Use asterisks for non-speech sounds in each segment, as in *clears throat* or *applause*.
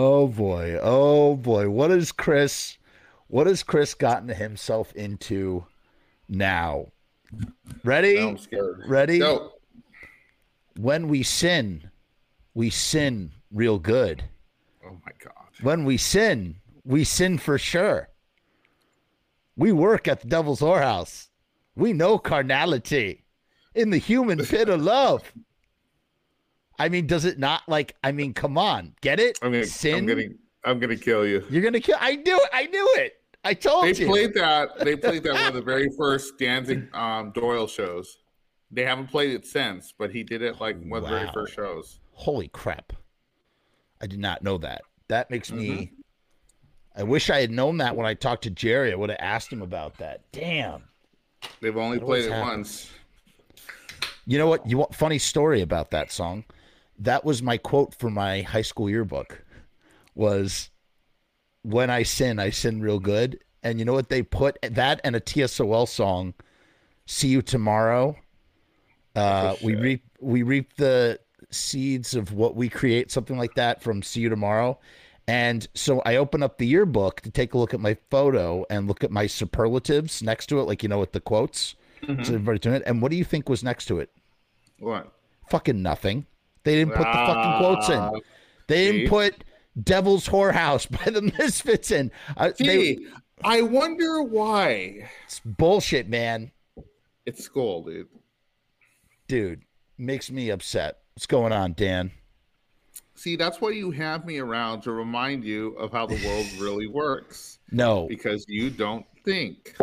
Oh boy. Oh boy. What is Chris? What has Chris gotten himself into now? Ready? Scared. Ready? Go. When we sin, we sin real good. Oh my god. When we sin, we sin for sure. We work at the devil's whorehouse. We know carnality in the human pit of love. I mean, does it not like? I mean, come on, get it? I'm gonna. sin. I'm gonna. I'm gonna kill you. You're gonna kill. I knew it. I knew it. I told They you. They played that. They played that one of the *laughs* very first Danzig um, Doyle shows. They haven't played it since, but he did it like one of the very first shows. Holy crap! I did not know that. That makes me. Mm-hmm. I wish I had known that when I talked to Jerry. I would have asked him about that. Damn. They've only That played it happens. once. You know what? You want funny story about that song? That was my quote for my high school yearbook. Was when I sin, I sin real good. And you know what they put that and a TSOL song, "See You Tomorrow." Uh, we reap we reap the seeds of what we create, something like that from "See You Tomorrow." And so I open up the yearbook to take a look at my photo and look at my superlatives next to it, like you know, with the quotes. So everybody doing it. And what do you think was next to it? What? Fucking nothing. They didn't put the fucking quotes Ah, in. They see? didn't put Devil's Whorehouse *laughs* by the Misfits in. Uh, they, I wonder why. it's bullshit, man. It's school, dude. Dude, makes me upset. What's going on, Dan? See, that's why you have me around to remind you of how the world *laughs* really works, No, because you don't think.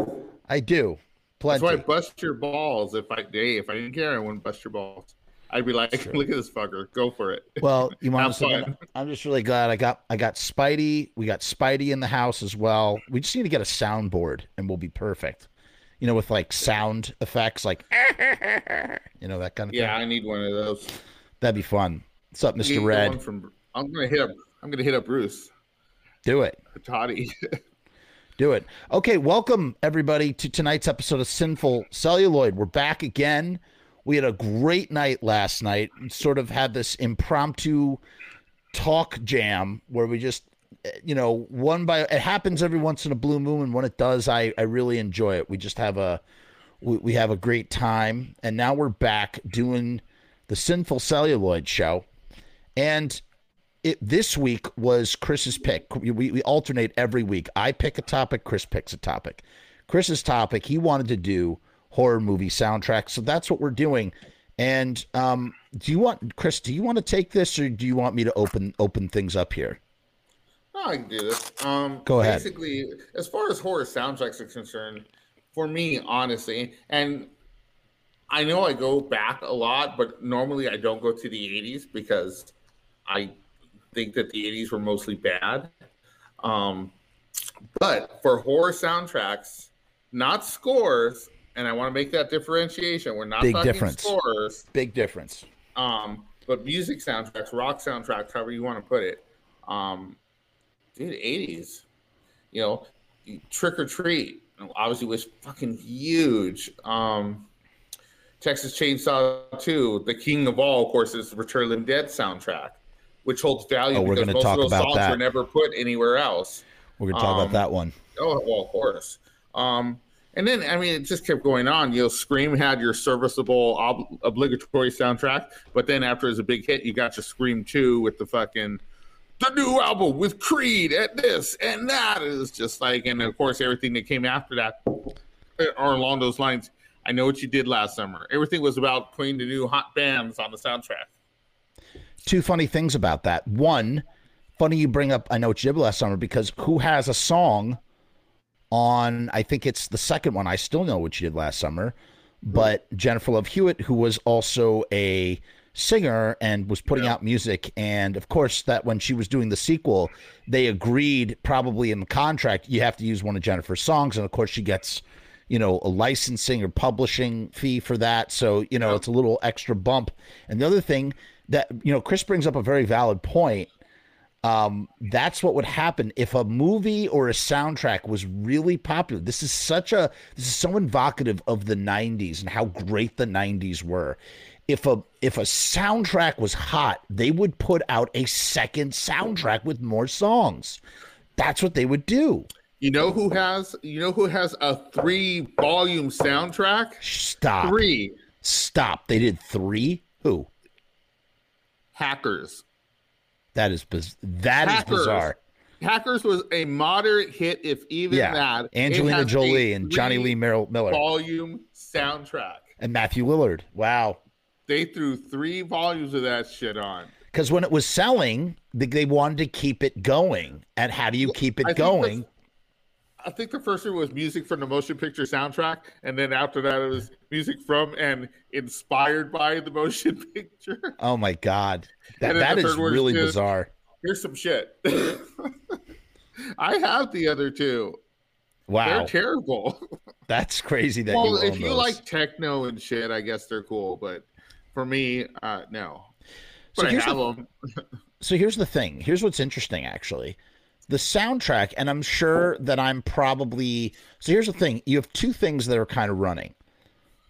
I do. That's why I bust your balls. If I, hey, if I didn't care, I wouldn't bust your balls. I'd be like, look at this fucker, go for it. Well, *laughs* you want to. I'm just really glad I got I got Spidey. We got Spidey in the house as well. We just need to get a soundboard and we'll be perfect. You know, with like sound effects, like *laughs* you know that kind of Yeah, thing. I need one of those. That'd be fun. What's up, Mister Red? From, I'm gonna hit up. I'm gonna hit up Bruce Do it. Toddy. *laughs* Do it. Okay, welcome everybody to tonight's episode of Sinful Celluloid. We're back again. We had a great night last night. Sort of had this impromptu talk jam where we just, you know, one by it happens every once in a blue moon, and when it does, I I really enjoy it. We just have a we, we have a great time, and now we're back doing the Sinful Celluloid show, and it this week was Chris's pick. We, we alternate every week. I pick a topic, Chris picks a topic. Chris's topic, he wanted to do horror movie soundtracks, so that's what we're doing. And um, do you want Chris? Do you want to take this, or do you want me to open open things up here? No, I can do this. Um, Go ahead. Basically, as far as horror soundtracks are concerned, for me, honestly, and I know I go back a lot, but normally I don't go to the 80s because I think that the 80s were mostly bad. Um, but for horror soundtracks, not scores, and I want to make that differentiation. We're not Big talking difference. scores Big difference. um, but music soundtracks, rock soundtracks, however you want to put it. Um, dude, eighties, you know, Trick or Treat obviously was fucking huge. Um, Texas Chainsaw Two, the king of all, of course, is Return of the Dead soundtrack, which holds value Oh, we're because most talk of those about songs that. were never put anywhere else. We're gonna talk Um, about that one. Oh well, of course. Um, and then I mean, it just kept going on. You know, Scream had your serviceable ob- obligatory soundtrack, but then after it was a big hit, you got your Scream Two with the fucking the new album with Creed at this and that. Was just like, and of course, everything that came after that, uh, or along those lines. I know what you did last summer. Everything was about putting the new hot bands on the soundtrack. Two funny things about that. One, funny you bring up. I know what you did last summer because who has a song on? I think it's the second one. I still know what she did last summer, but Jennifer Love Hewitt, who was also a singer and was putting out music, and of course that when she was doing the sequel, they agreed probably in the contract you have to use one of Jennifer's songs, and of course she gets. You know, a licensing or publishing fee for that. So, you know, it's a little extra bump. And the other thing that, you know, Chris brings up a very valid point um, that's what would happen if a movie or a soundtrack was really popular. This is such a this is so evocative of the '90s and how great the '90s were. if a if a soundtrack was hot, they would put out a second soundtrack with more songs. That's what they would do. You know who has you know who has a three volume soundtrack? Stop. Three Stop. They did three. Who? hackers. That is biz- that is bizarre. Hackers was a moderate hit, if even Yeah. that. Angelina Jolie and Johnny Lee Merrill Miller volume soundtrack. and Matthew Lillard. Wow. They threw three volumes of that shit on. Because when it was selling, they- wanted to keep it going. And how do you keep it I going? I think the first one was music from the motion picture soundtrack, and then after that it was music from and inspired by the motion *laughs* picture. Oh my God. That that is third one is really just- bizarre. Here's some shit. *laughs* I have the other two. Wow. They're terrible. *laughs* That's crazy that well, you if you those. like techno and shit, I guess they're cool. But for me, uh, no. So But I have the- them. so here's the thing. Here's what's interesting, actually. The soundtrack, and I'm sure that I'm probably. So here's the thing. You have two things that are kind of running.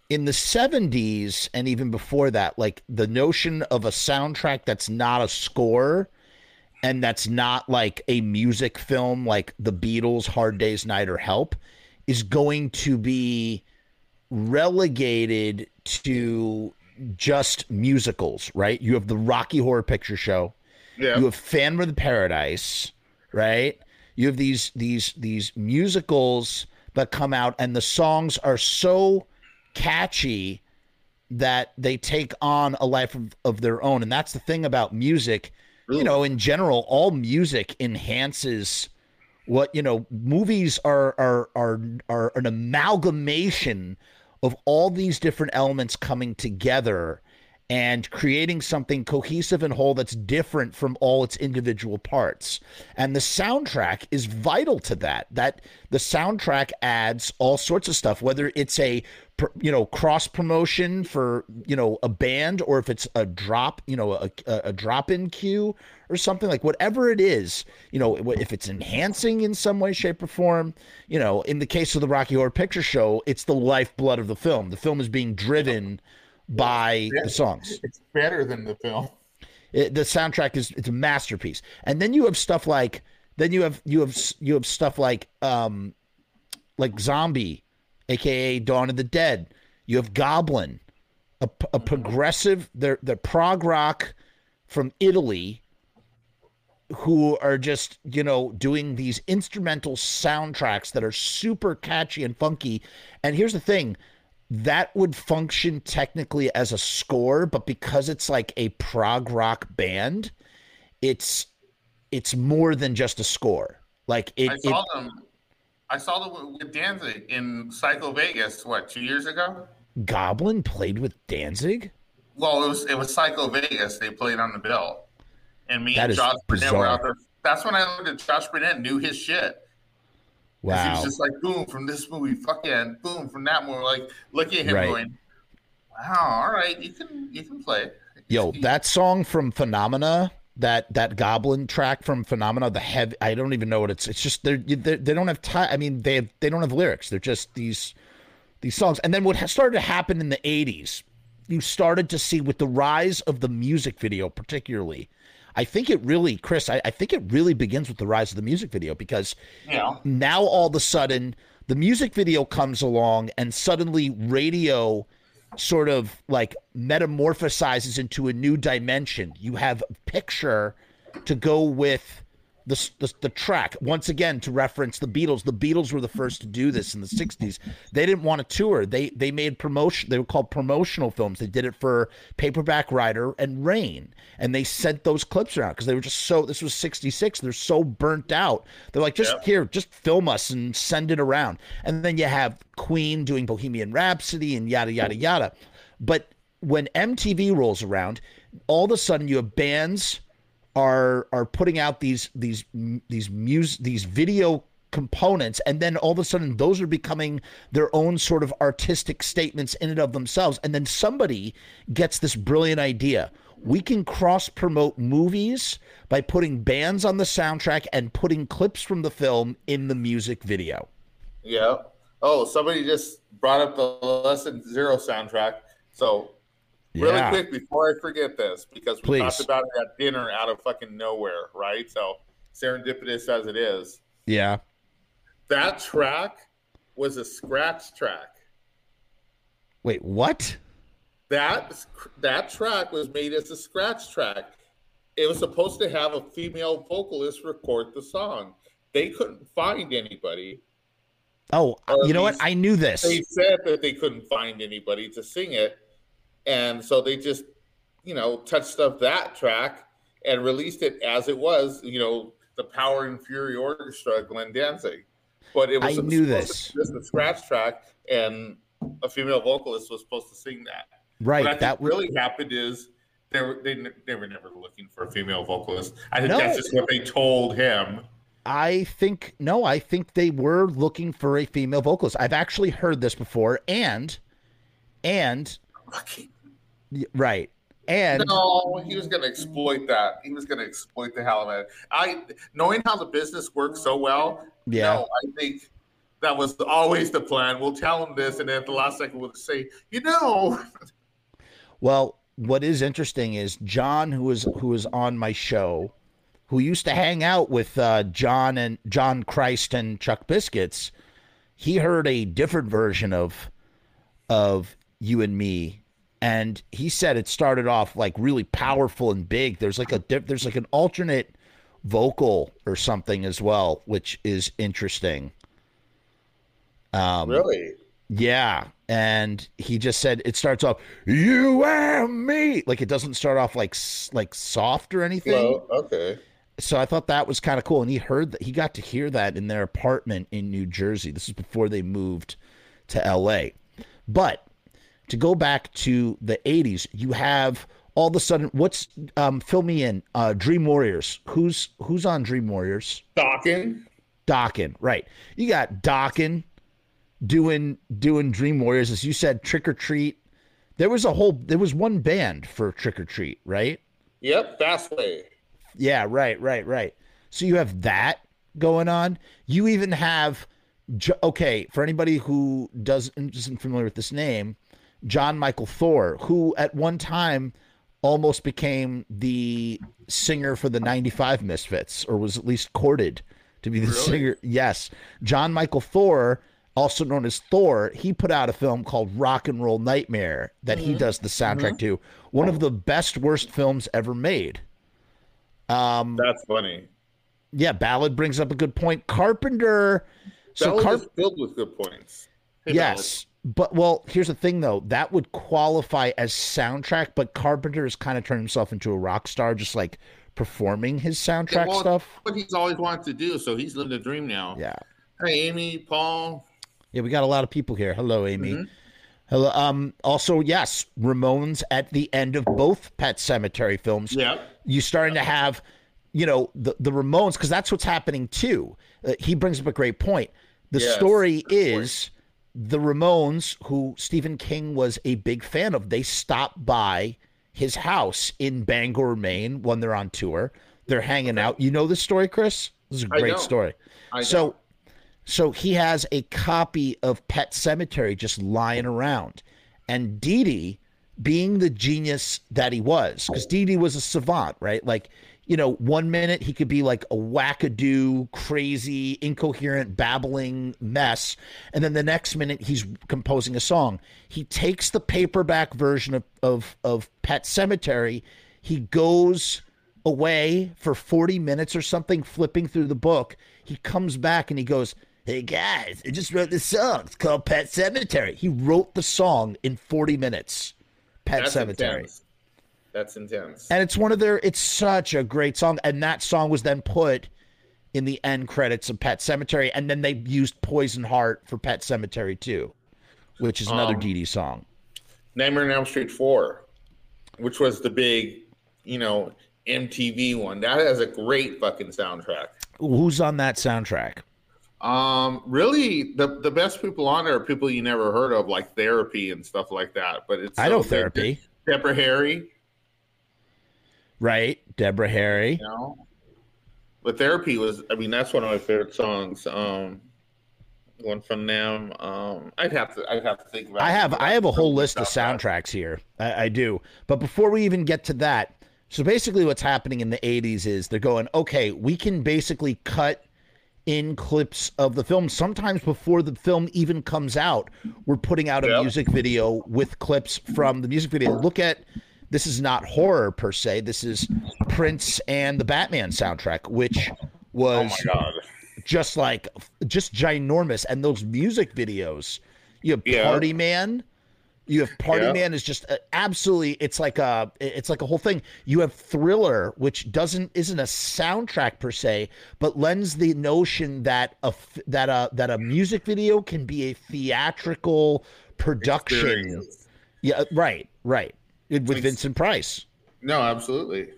In the 70s and even before that, like the notion of a soundtrack that's not a score and that's not like a music film like The Beatles, Hard Day's Night, or Help is going to be relegated to just musicals, right? You have the Rocky Horror Picture Show, Yeah. you have Phantom of the Paradise, right? You have these these these musicals that come out, and the songs are so catchy that they take on a life of, of their own. And that's the thing about music. You know, in general, all music enhances what you know. Movies are are are are an amalgamation of all these different elements coming together and creating something cohesive and whole that's different from all its individual parts. And the soundtrack is vital to that. That the soundtrack adds all sorts of stuff whether it's a you know cross promotion for you know a band or if it's a drop, you know a a, drop in cue or something like whatever it is, you know if it's enhancing in some way shape or form, you know, in the case of the Rocky Horror Picture Show, it's the lifeblood of the film. The film is being driven by the songs. It's better than the film. It, the soundtrack is it's a masterpiece. And then you have stuff like then you have you have you have stuff like um like Zombie, aka Dawn of the Dead. You have Goblin, a, a progressive they're they're prog rock from Italy who are just you know doing these instrumental soundtracks that are super catchy and funky and here's the thing that would function technically as a score but because it's like a prog rock band it's it's more than just a score like it, I it saw them. I saw them with Danzig in Psycho Vegas. What two years ago? goblin played with danzig Well, it was it was Psycho Vegas. They played on the bill, and me That and Josh Burnett were out there. That's when I learned that Josh Burnett knew his shit. 'Cause He wow was just like, boom, from this movie, fuck yeah, and boom, from that movie. Like, looking at him Right. going, wow, all right, you can you can play. Yo, that song from Phenomena, that that Goblin track from Phenomena, the heavy, I don't even know what it's. It's just they're, they're they don't have time. I mean, they have, they don't have lyrics. They're just these these songs. And then what started to happen in the '80s, you started to see with the rise of the music video, particularly. I think it really, Chris. I, I think it really begins with the rise of the music video because Yeah, now all of a sudden the music video comes along and suddenly radio sort of like metamorphosizes into a new dimension you have a picture to go with the, the, the track. Once again to reference the beatles the beatles were the first to do this in the 60s they didn't want to tour. They they made promotion they were called promotional films. They did it for paperback writer and rain and they sent those clips around because they were just so this was 66 they're so burnt out. They're like just here just film us and send it around. And then you have queen doing bohemian rhapsody and yada yada yada. But when mtv rolls around all of a sudden you have bands are are putting out these these these mus these video components and then all of a sudden those are becoming their own sort of artistic statements in and of themselves and then somebody gets this brilliant idea we can cross promote movies by putting bands on the soundtrack and putting clips from the film in the music video yeah. Oh, somebody just brought up the Less Than Zero soundtrack. So Really Yeah. quick before I forget this, because we Please. talked about it at dinner out of fucking nowhere, right? So serendipitous as it is, Yeah. that track was a scratch track. Wait, what? That that track was made as a scratch track. It was supposed to have a female vocalist record the song. They couldn't find anybody. Oh, you know what? I knew this. They said that they couldn't find anybody to sing it, and so they just, you know, touched up that track and released it as it was. You know, the Power and Fury Orchestra, Glenn Danzig. But it was I knew this. Just a scratch track, and a female vocalist was supposed to sing that. Right. What I that was really happened is they were they, they were never looking for a female vocalist. I think No. that's just what they told him. I think no, I think they were looking for a female vocalist. I've actually heard this before and and right. And No, he was going to exploit that. He was going to exploit the hell of it. I knowing how the business works so well. Yeah. No, I think that was always the plan. We'll tell him this, and then at the last second, we'll say, you know, well, what is interesting is John who was who was on my show who used to hang out with uh, John and John Christ and Chuck Biscuits, he heard a different version of of you and me and he said it started off like really powerful and big there's like a there's like an alternate vocal or something as well which is interesting um really. yeah and he just said it starts off you and me like it doesn't start off like like soft or anything Well, okay. so I thought that was kind of cool. And he heard that he got to hear that in their apartment in New Jersey. This is before they moved to LA. But to go back to the 80s, you have all of a sudden what's um fill me in uh Dream Warriors. Who's who's on Dream Warriors? Talking. Dokken, right. You got Dokken doing doing Dream Warriors as you said Trick or Treat. There was a whole there was one band for Trick or Treat, right? Yep, Fastway. Yeah, right, right, right. So you have that going on. You even have, okay, for anybody who doesn't isn't familiar with this name, Jon Mikl Thor, who at one time almost became the singer for the 95 Misfits, or was at least courted to be the Really? singer. Yes. Jon Mikl Thor, also known as Thor, he put out a film called Rock and Roll Nightmare that he does the soundtrack to. One of the best, worst films ever made. Um, That's funny. yeah, Ballad brings up a good point. Carpenter, so Ballad Carp, is filled with good points. Hey, yes, but well, here's the thing though, that would qualify as soundtrack, but Carpenter has kind of turned himself into a rock star, just like performing his soundtrack Well, stuff. What he's always wanted to do, so he's living a dream now. Yeah, Hey, Amy, Paul. yeah, we got a lot of people here. Hello, Amy. Mhm. Hello. Um. Also, yes, Ramones at the end of both Pet Sematary films. Yep. you starting to have, you know, the the Ramones because that's what's happening too. Uh, he brings up a great point. The Yes, story is. point. The Ramones, who Stephen King was a big fan of, they stop by his house in Bangor, Maine when they're on tour. They're hanging out. You know this story, Chris? This is a great story. I so don't. so he has a copy of Pet Sematary just lying around. And Dee Dee, being the genius that he was, because Dee Dee was a savant, right? Like, you know, one minute he could be like a wackadoo, crazy, incoherent, babbling mess. And then the next minute he's composing a song. He takes the paperback version of, of, of Pet Sematary, he goes away for 40 minutes or something, flipping through the book. He comes back and he goes, Hey guys, I just wrote this song. It's called Pet Sematary. He wrote the song in 40 minutes. Pet That's Cemetery. intense. That's intense. And it's one of their it's such a great song. And that song was then put in the end credits of Pet Sematary. And then they used Poison Heart for Pet Sematary too, which is another Um, Dee Dee song. Nightmare on Elm Street 4, which was the big, you know, MTV one. That has a great fucking soundtrack. Who's on that soundtrack? Um, really, the the best people on there are people you never heard of, like Therapy and stuff like that. But it's I know. Therapy. Deborah Harry, Right? Deborah Harry. you know. But Therapy was, I mean, that's one of my favorite songs. Um, one from them. Um, I'd have to. I'd have to think about. I have, I have a whole list of soundtrack. soundtracks here. I, I do. But before we even get to that, so basically what's happening in the 80s is they're going, okay, we can basically cut in clips of the film. Sometimes before the film even comes out, we're putting out a Yep. music video with clips from the music video. Look at this is not horror per se. This is Prince and the Batman soundtrack, which Oh was my god! just like just ginormous and those music videos you have Yeah. party man you have party Yeah. man is just absolutely it's like a it's like a whole thing you have thriller which doesn't isn't a soundtrack per se but lends the notion that a that a that a music video can be a theatrical production Experience. yeah right right with vincent price No, absolutely.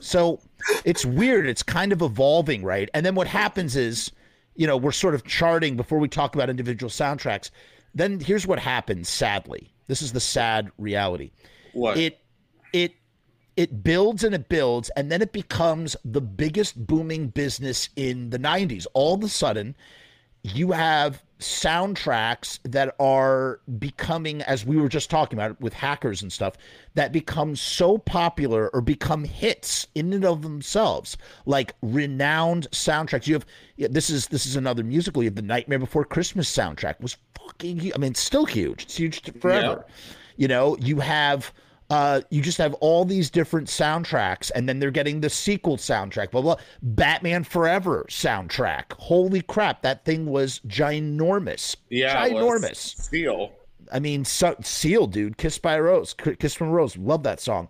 so it's weird. It's kind of evolving, right? And then what happens is, you know, we're sort of charting before we talk about individual soundtracks. Then here's what happens, sadly. This is the sad reality. What? It it it builds and it builds and then it becomes the biggest booming business in the 90s. All of a sudden, you have soundtracks that are becoming as we were just talking about with hackers and stuff that become so popular or become hits in and of themselves like renowned soundtracks. You have this is this is another musical. You have the nightmare before christmas soundtrack was fucking hu- i mean it's still huge. It's huge forever. You know you have uh, you just have all these different soundtracks, and then they're getting the sequel soundtrack, blah blah. Batman Forever soundtrack. Holy crap, that thing was ginormous. yeah, ginormous. Steel. I mean, so, Seal, dude, Kiss by a Rose, Kiss from a Rose, love that song,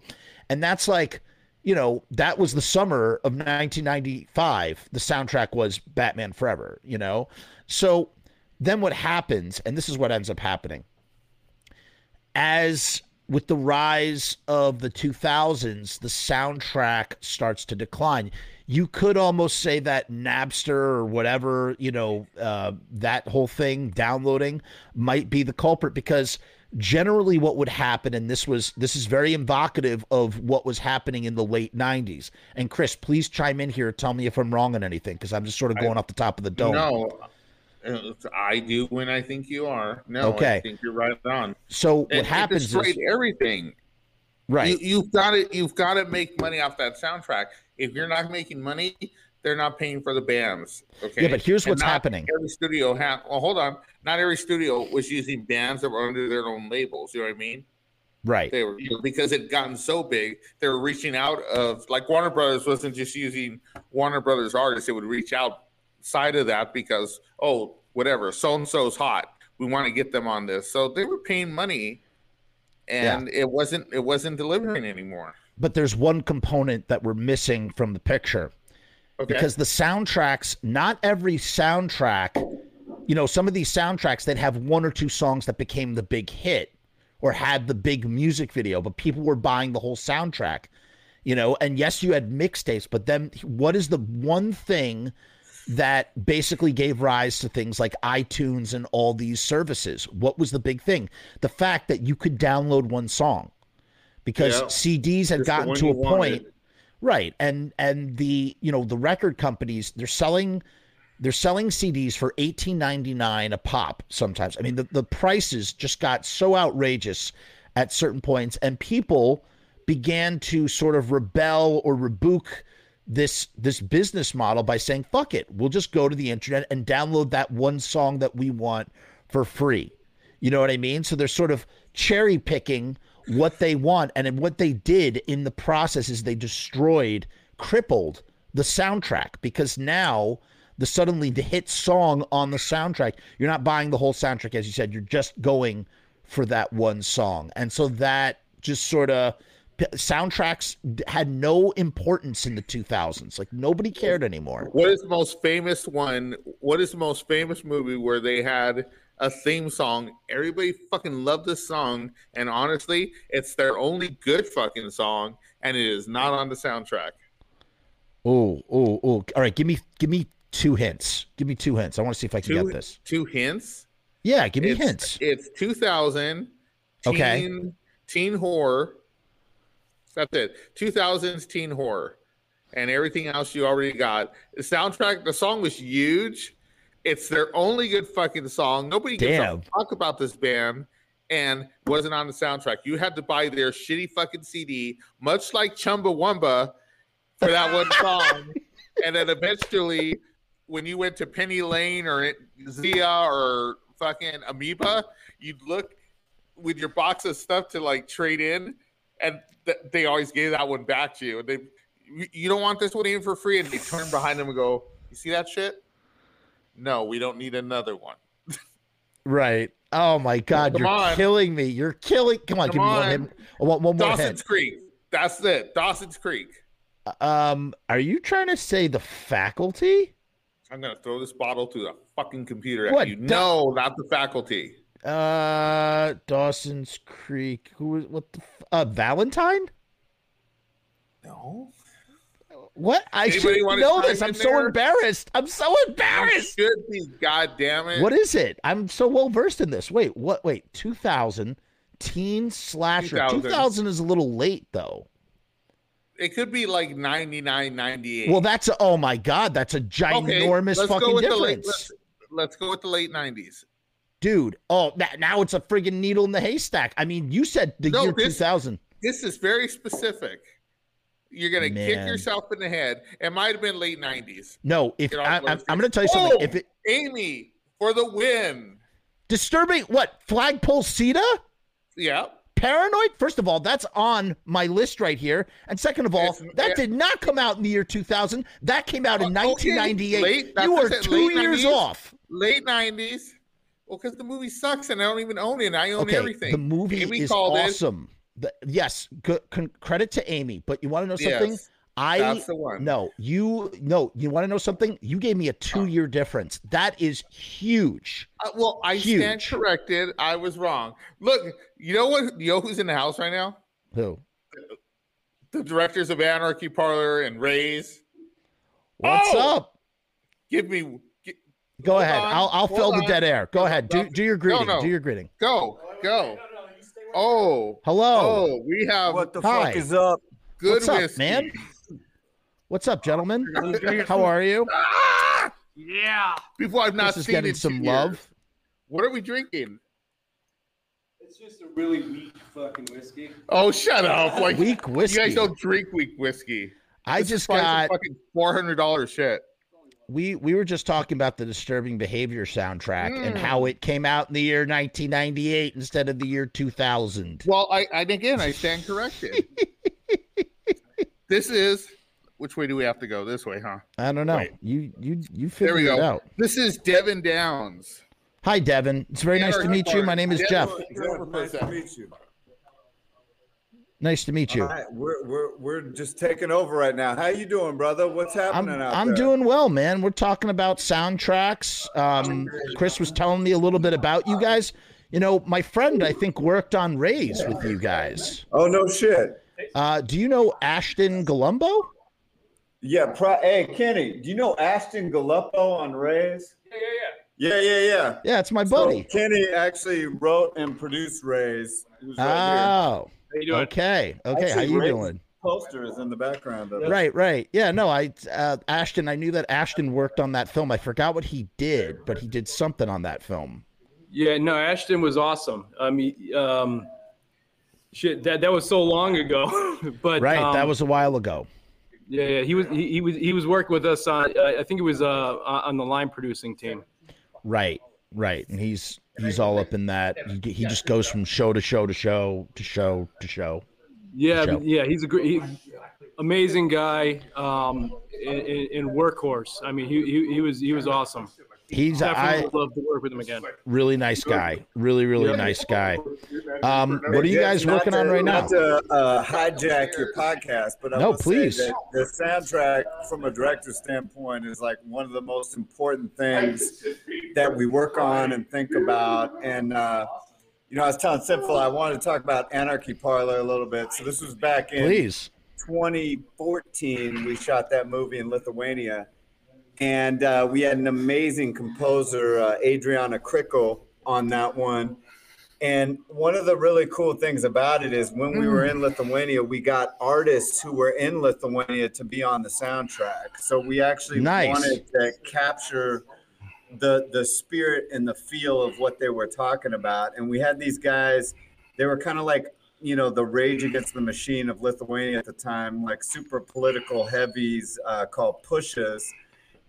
and that's like, you know, that was the summer of 1995. The soundtrack was Batman Forever, you know, so then what happens, and this is what ends up happening, as with the rise of the 2000s, the soundtrack starts to decline. You could almost say that Napster or whatever, you know, uh, that whole thing, downloading, might be the culprit because generally what would happen, and this was this is very evocative of what was happening in the late 90s. And Chris, please chime in here. Tell me if I'm wrong on anything because I'm just sort of going off the top of the dome. No, I do when I think you are. No, Okay. I think you're right on. So what It- it happens is everything. right. You, you've got to you've got to make money off that soundtrack. If you're not making money, they're not paying for the bands. Okay. Yeah, but here's And what's happening. Every studio. Well, hold on. Not every studio was using bands that were under their own labels. You know what I mean? Right. They were because it gotten so big. They were reaching out of like Warner Brothers wasn't just using Warner Brothers artists. It would reach outside of that because oh whatever so and so's hot. We want to get them on this. So they were paying money, and it wasn't it wasn't delivering anymore. But there's one component that we're missing from the picture. Okay. because the soundtracks not every soundtrack you know some of these soundtracks that have one or two songs that became the big hit or had the big music video but people were buying the whole soundtrack you know and yes you had mixtapes but then what is the one thing that basically gave rise to things like iTunes and all these services what was the big thing the fact that you could download one song because Yeah. CDs had Just gotten to a point wanted. Right. And and the you know the record companies they're selling they're selling CDs for eighteen ninety nine a pop sometimes. I mean the, the prices just got so outrageous at certain points and people began to sort of rebel or rebuke this this business model by saying fuck it we'll just go to the internet and download that one song that we want for free. You know what i mean? So they're sort of cherry picking what they want and what they did in the process is they destroyed crippled the soundtrack because now the suddenly the hit song on the soundtrack you're not buying the whole soundtrack as you said you're just going for that one song. And so that just sort of soundtracks had no importance in the 2000s like nobody cared anymore What is the most famous one? What is the most famous movie where they had a theme song? Everybody fucking loved this song, and honestly, it's their only good fucking song, and it is not on the soundtrack. oh oh oh all right give me give me two hints give me two hints i want to see if i can Two, get this two hints. yeah give me it's, hints It's 2000. Okay. Teen, teen horror. That's it. 2000s teen horror, and everything else you already got. The soundtrack. The song was huge, It's their only good fucking song. Nobody gives Damn. a fuck about this band and wasn't on the soundtrack. You had to buy their shitty fucking CD, much like Chumbawamba, for that one *laughs* song. and then eventually, when you went to Penny Lane or Zia or fucking Amoeba, you'd look with your box of stuff to like trade in, and th- they always gave that one back to you. And they, you- don't want this one even for free, and they turn behind them and go, "You see that shit? No, we don't need another one." *laughs* Right. Oh my God, Come you're on. killing me. You're killing. Come on, Come give me one, on. hint. one, one more Dawson's hint. Creek. That's it. Dawson's Creek. Um, are you trying to say the faculty? I'm gonna throw this bottle to the fucking computer at you. Da- No, not the faculty. Uh, Dawson's Creek. Who was what the? F- uh, Valentine. No. What? I Anybody should wanna know this. I'm so there? embarrassed. I'm so You embarrassed. should be. God damn it. What is it? I'm so well versed in this. Wait, what? Wait, 2000 teen slasher. 2000. 2000 is a little late though. It could be like 99, 98. Well, that's a, oh my god, that's a ginormous let's go fucking with the late- difference, let's, let's go with the late 90s. Dude. Oh, that, now it's a friggin' needle in the haystack. I mean, you said the No, year this- 2000. This is very specific. You're gonna kick yourself in the head. It might have been late 90s. No, if I, going to tell you something. Oh! If it Amy for the win. disturbing, what flagpole Sitta? Yeah. Paranoid? First of all, that's on my list right here. And second of all, It's- that yeah. did not come out in the year 2000. That came out in Uh, okay, 1998. late- you were two years 90s. off. Late 90s. Well, because the movie sucks and I don't even own it. I own Okay, everything. the movie Amy is awesome. The- yes, good, con- credit to Amy. But you want to know something? Yes, I that's the one. no, you no, you want to know something? You gave me a two-year difference. That is huge. Uh, well, I stand Huge. corrected. I was wrong. Look, you know what? You know who's in the house right now? Who? The directors of Anarchy Parlor and Rays. What's Oh! up? Give me, Go Hold ahead. on, I'll I'll hold fill the dead air. Go ahead. Do do your greeting. no. Do your greeting. go, go. Oh, Hello. oh, we have What the Hi. fuck is up? good What's up, whiskey. man? What's up, gentlemen? *laughs* How are you? Ah! Yeah. People I've not This is seen getting in some love. years. What are we drinking? It's just a really weak fucking whiskey. Oh, shut up! Like Weak whiskey. you guys don't drink weak whiskey. I This just probably some got fucking four hundred dollars shit. We we were just talking about the disturbing behavior soundtrack and Mm. how it came out in the year 1998 instead of the year 2000. Well, I, I again I stand corrected. this is which way do we have to go? This way, huh? I don't know. Wait. You you you There we it go. out. This is Devon Downs. Hi, Devon. It's very nice to meet you. My name is Jeff. Park. Nice to meet you. Nice to meet you. All right, we're, we're, we're just taking over right now. How you doing, brother? What's happening I'm happening out I'm there? doing well, man. We're talking about soundtracks. Um, Chris was telling me a little bit about you guys. You know, my friend I think worked on Rays with you guys. Oh no shit. Uh, do you know Ashton Galumbo? Yeah. Pro- hey Kenny, do you know Ashton Galuppo on Rays? Yeah, yeah, yeah. Yeah, yeah, Yeah, it's my So buddy. Kenny actually wrote and produced Rays. Who's right here. Okay, okay. How you Ray's doing? Poster is in the background of it. Right, right. Yeah, no, I uh, Ashton. I knew that Ashton worked on that film. I forgot what he did, but he did something on that film. Yeah, no, Ashton was awesome. I mean, um, shit, that that was so long ago, *laughs* but Right, um, that was a while ago. yeah, yeah. He was he, he was he was working with us on. Uh, I think it was uh on the line producing team. Right, right. And he's he's all up in that. He, he just goes from show to show to show to show to show. Yeah, Show. yeah. He's a great, he, amazing guy. Um, in, in, in workhorse. I mean, he, he he was he was awesome. He's Definitely I love to work with him again. really nice guy. Really, really Yeah. nice guy. *laughs* Um, what are you guys not working on to- right now? Not to uh, hijack your podcast, but I No, will say please. that the soundtrack, from a director's standpoint, is like one of the most important things that we work on and think about. And uh, you know, I was telling Sinful I wanted to talk about Anarchy Parlor a little bit. So this was back in Please. 2014. We shot that movie in Lithuania, and uh, we had an amazing composer, uh, Adriana Krickle, on that one. And one of the really cool things about it is when we were in Lithuania, we got artists who were in Lithuania to be on the soundtrack. So we actually Nice. wanted to capture the the spirit and the feel of what they were talking about. And we had these guys, they were kind of like you know the rage against the machine of Lithuania at the time, like super political heavies uh, called Pushes.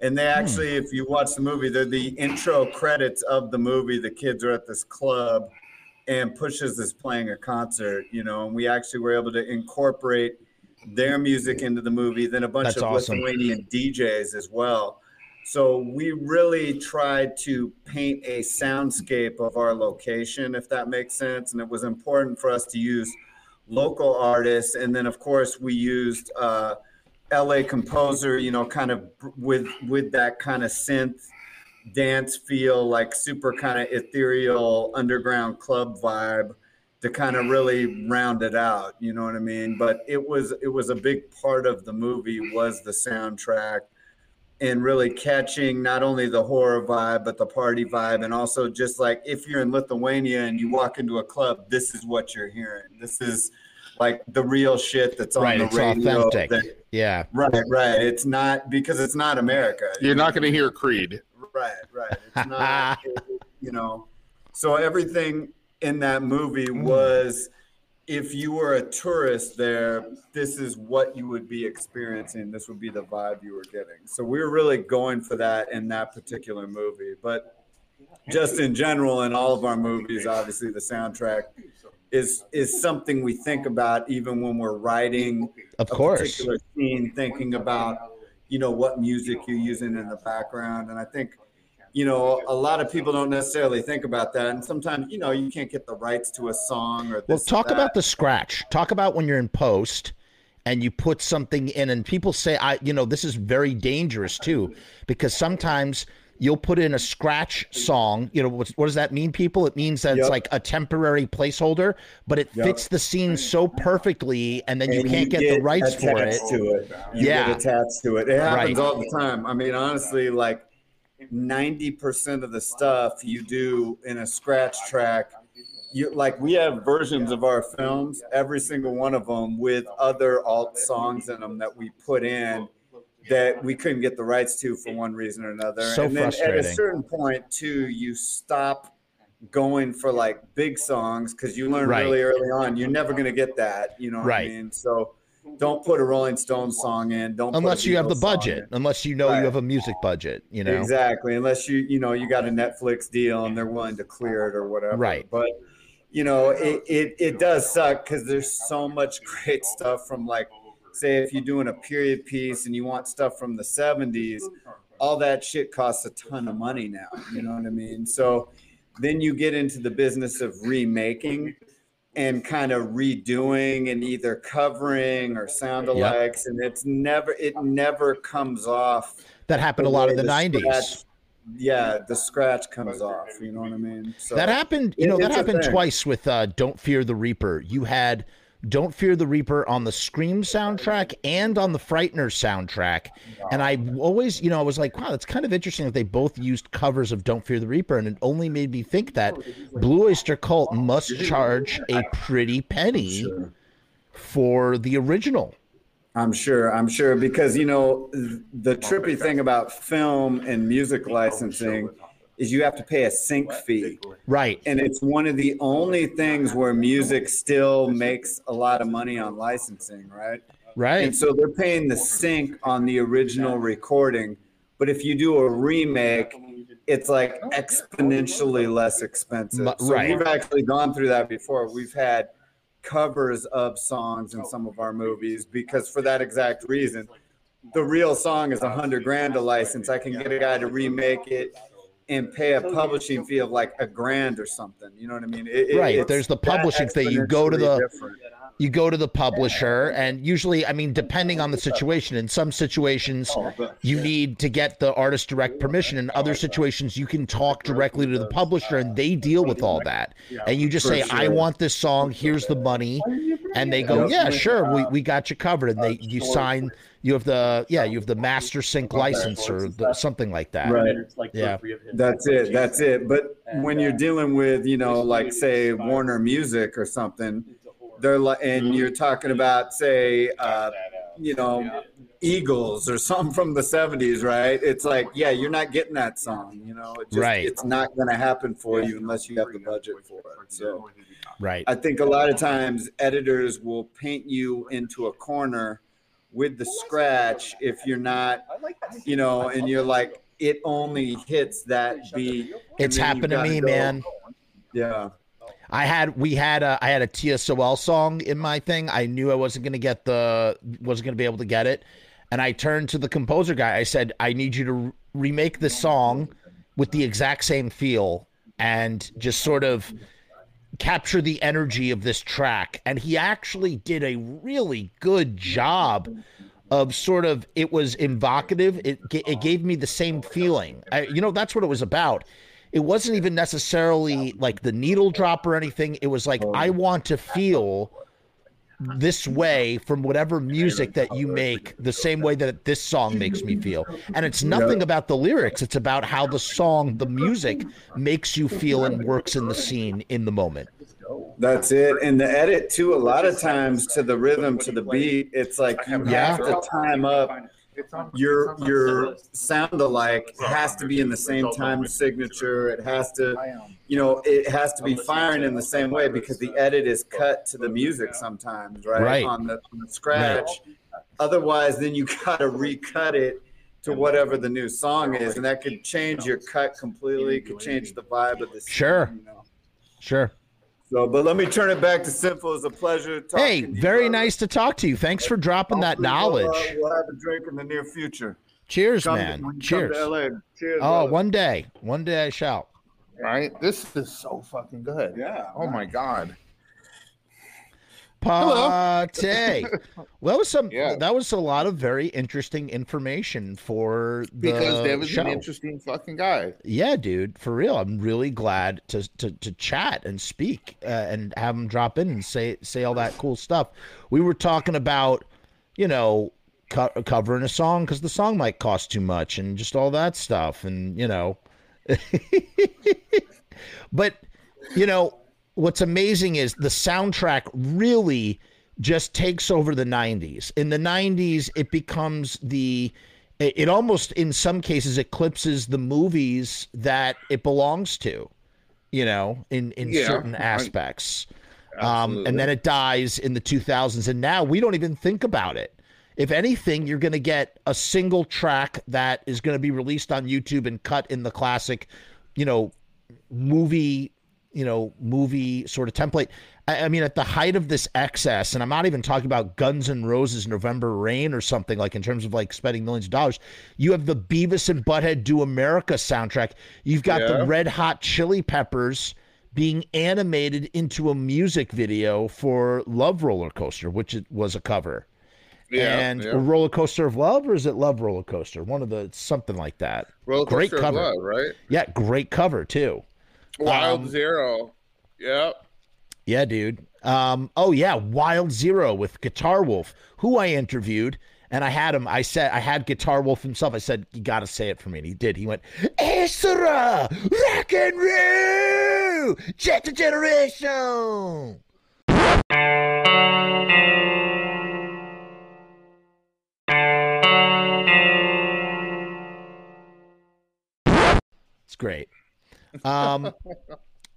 And they Hmm. actually, if you watch the movie, they're the intro credits of the movie. The kids are at this club, and Pushes is playing a concert, you know, and we actually were able to incorporate their music into the movie, then a bunch That's of awesome. Lithuanian DJs as well. So we really tried to paint a soundscape of our location, if that makes sense. And it was important for us to use local artists. And then, of course, we used uh, LA composer, you know, kind of with with that kind of synth dance feel, like super kind of ethereal underground club vibe to kind of really round it out. You know what I mean? But it was it was a big part of the movie was the soundtrack and really catching not only the horror vibe but the party vibe and also just like if you're in Lithuania and you walk into a club this is what you're hearing this is like the real shit that's on Right, the it's radio authentic. that- Yeah. right right it's not because it's not America You're not going to hear Creed. Right, right. It's *laughs* not, you know. So everything in that movie hmm. was, if you were a tourist there, this is what you would be experiencing. This would be the vibe you were getting. So we were really going for that in that particular movie. But just in general, in all of our movies, obviously the soundtrack is is something we think about even when we're writing Of a course. particular scene, thinking about you know what music you're using in the background, and I think you know a lot of people don't necessarily think about that, and sometimes you know you can't get the rights to a song or this. Well, or talk that. about the scratch. Talk about when you're in post and you put something in, and people say, "I," you know, this is very dangerous too, because sometimes you'll put in a scratch song. You know, what, what does that mean, people? It means that it's like a temporary placeholder, but it Yep. fits the scene so perfectly, and then you can't get, the rights for it. attached To it. You Yeah. get attached to it. It happens Right. all the time. I mean, honestly, like ninety percent of the stuff you do in a scratch track, you like we have versions of our films, every single one of them with other alt songs in them that we put in that we couldn't get the rights to for one reason or another. So and then at a certain point, too, you stop going for like big songs because you learn Right. really early on you're never going to get that. You know what Right. I mean? So don't put a Rolling Stones song in. Don't Unless you have the budget, unless you know Right. you have a music budget, you know. Exactly. Unless you you know you got a Netflix deal and they're willing to clear it or whatever. Right. But you know it it, it does suck because there's so much *laughs* great stuff from like say if you're doing a period piece and you want stuff from the 70s all that shit costs a ton of money now you know what i mean? So then you get into the business of remaking and kind of redoing and either covering or sound alikes and it's never it never comes off That happened a lot in the way '90s. scratch- yeah the scratch comes off you know what i mean? So that happened you know that happened twice with uh don't fear the reaper. You had don't fear the reaper on the scream soundtrack and on the frightener soundtrack and i always you know i was like wow that's kind of interesting that they both used covers of don't fear the reaper and it only made me think that blue oyster cult must charge a pretty penny for the original I'm sure. I'm sure because you know the trippy thing about film and music licensing is you have to pay a sync fee, right and it's one of the only things where music still makes a lot of money on licensing, right? right And so they're paying the sync on the original recording, but if you do a remake, it's like exponentially less expensive. So right. we've actually gone through that before. We've had covers of songs in some of our movies because for that exact reason, the real song is a hundred grand a license. I can get a guy to remake it and pay a publishing fee of like a grand or something. You know what I mean? It- it- Right. it's There's the publishing fee. You go to the- different. you go to the publisher and usually i mean depending on the situation in some situations you need to get the artist direct permission in other situations you can talk directly to the publisher and they deal with all that. And you just say i want this song. Here's the money. And they go yeah sure. We, we got you covered. And they you sign you have the yeah you have the master sync license or the, something like that Right. Yeah. That's it. That's it. But when you're dealing with, you know, like say Warner Music or something, they're like, and you're talking about, say, uh, you know, Eagles or something from the 70s, right? It's like, yeah, you're not getting that song, you know. It just, Right. It's not going to happen for you unless you have the budget for it. So Right. I think a lot of times editors will paint you into a corner with the scratch if you're not, you know, and you're like, it only hits that beat. It's happened to me, go- man. Yeah. I had we had a I had a TSOL song in my thing. I knew I wasn't gonna get the wasn't gonna be able to get it, and I turned to the composer guy. I said, "I need you to remake this song with the exact same feel and just sort of capture the energy of this track." And he actually did a really good job of sort of it was evocative. It it gave me the same feeling. I, you know, that's what it was about. It wasn't even necessarily like the needle drop or anything. It was like I oh. want to feel this way from whatever music that you make, the same way that this song makes me feel. And it's nothing about the lyrics. It's about how the song, the music makes you feel and works in the scene in the moment. That's it. And the edit too, a lot of times to the rhythm, to the beat, it's like you Yeah. have to time up your your sound alike. Has to be in the same time signature. It has to, you know, it has to be firing in the same way because the edit is cut to the music sometimes, right? Right. On the, on the scratch. Otherwise, then you *laughs* gotta recut it to whatever the new song is, and that could change your cut completely. Could change the vibe of the scene, Sure. You know? Sure. So, but let me turn it back to Sinful. It's a pleasure. Talking Hey, to you, very brother. nice to talk to you. Thanks for dropping that Hopefully we'll, knowledge. uh, We'll, have a drink in the near future. Cheers, Come- man. when you come Cheers. to LA. Cheers. Oh, brother. one day. One day I shall. Right? This is so fucking good. Yeah. Oh my god. Party. *laughs* well, that was some. Yeah. That was a lot of very interesting information for the Because Devon's show. an interesting fucking guy. yeah, dude, for real. I'm really glad to to, to chat and speak uh, and have him drop in and say say all that cool stuff. We were talking about, you know, co- covering a song because the song might cost too much and just all that stuff, and you know. *laughs* but you know what's amazing is the soundtrack really just takes over the 90s in the 90s it becomes the it almost in some cases eclipses the movies that it belongs to you know in in Yeah, certain I- aspects. Um and then it dies in the 2000s and now we don't even think about it. If anything you're going to get a single track that is going to be released on YouTube and cut in the classic you know movie you know movie sort of template I, I mean at the height of this excess and i'm not even talking about guns N' roses november rain or something like in terms of like spending millions of dollars you have the beavis and butthead do america soundtrack you've got the red hot chili peppers being animated into a music video for love roller coaster which it was a cover Yeah. and yeah. roller coaster of love or is it love roller coaster one of the something like that Roller great Coaster of cover. Love, right? yeah great cover too Wild Um, Zero. Yep. Yeah, dude. Um, oh yeah, Wild Zero with Guitar Wolf, who I interviewed, and I had him. I said I had Guitar Wolf himself. I said you got to say it for me, and he did. He went, "Esra, rock and roll, jet to generation." It's great. Um,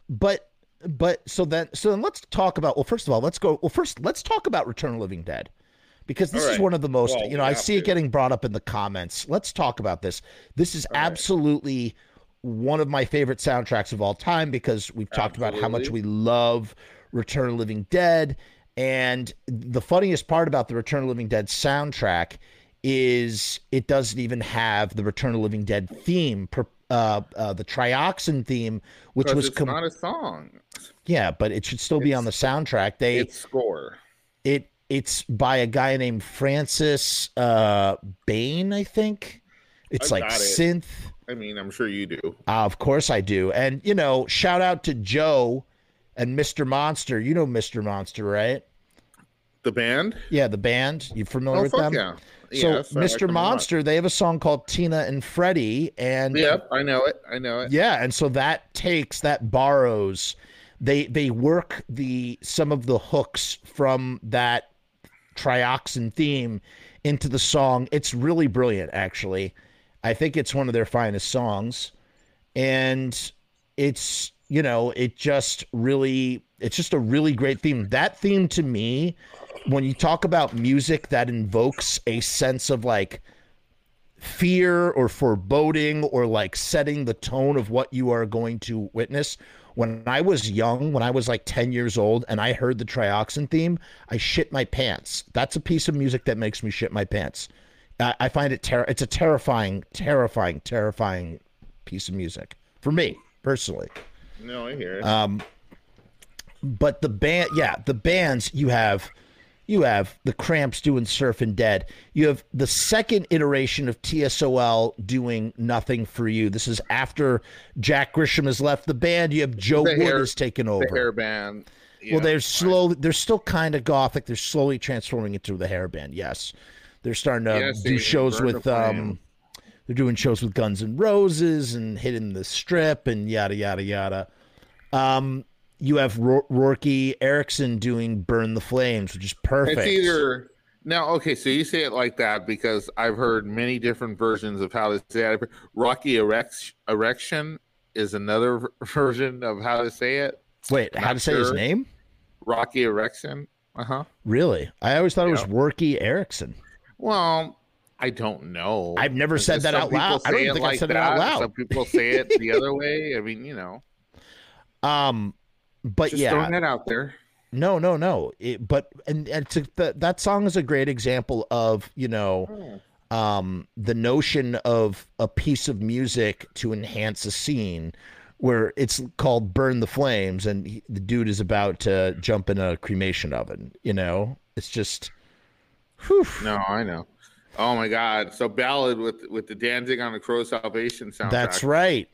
but but so then so then let's talk about well first of all let's go well first let's talk about Return of Living Dead because this All is one of the most Well, you know I see it getting brought up in the comments. Let's talk about this. This is All right. absolutely one of my favorite soundtracks of all time because we've talked about how much we love Return of Living Dead and the funniest part about the Return of Living Dead soundtrack is it doesn't even have the Return of Living Dead theme, per- uh, uh, the trioxin theme, which was it's com- not a song. yeah, but it should still be on the soundtrack. They It's score. it it's by a guy named Francis uh Bain, I think. It's I like it. synth. I mean, I'm sure you do. Uh, of course I do. And you know, shout out to Joe and Mr. Monster. You know Mr. Monster, right? The band? Yeah, the band. You familiar Oh, with fuck them? yeah. So Mr. them a lot. Monster, they have a song called Tina and Freddie, and Yep, I know it. I know it. Yeah, and so that takes that borrows they they work the some of the hooks from that trioxin theme into the song. It's really brilliant, actually. I think it's one of their finest songs, and it's you know it just really it's just a really great theme. That theme to me, when you talk about music that invokes a sense of like fear or foreboding or like setting the tone of what you are going to witness. When I was young, when I was like 10 years old and I heard the trioxin theme, I shit my pants. That's a piece of music that makes me shit my pants. I, I find it ter- it's a terrifying, terrifying, terrifying piece of music for me personally. No, I hear it. Um, but the band, yeah, the bands you have, you have the Cramps doing Surfin' Dead. You have the second iteration of TSOL doing Nothing for You. This is after Jack Grisham has left the band. You have Joe The Wood hair- has taken over. the hair band. well, they're slowly, they're still kind of gothic. They're slowly transforming into the hair band. Yes, they're starting to Yes, do shows with um, they're doing shows with Guns and Roses and hitting the strip and yada yada yada. Um, you have Ro- Rourke Erickson doing "Burn the Flames," which is perfect. It's either now. Okay, so you say it like that because I've heard many different versions of how to say it. Rocky erect, erection is another *laughs* version of how to say it. Wait, how not to say his name? Rocky erection. Uh huh. Really? I always thought it was Yeah. Rourke Erickson. Well, I don't know. I've never said that out loud. I don't say even it think I like said it out loud. Some people say it the other way. I mean, you know, *laughs* Um, but just yeah, throwing that out there. No, no, no. It, but and, and to, that that song is a great example of you know um, the notion of a piece of music to enhance a scene, where it's called "Burn the Flames" and he, the dude is about to jump in a cremation oven. You know, it's just. Whew. No, I know. Oh my God! So ballad with with the Danzig on the Crow Salvation soundtrack. That's right.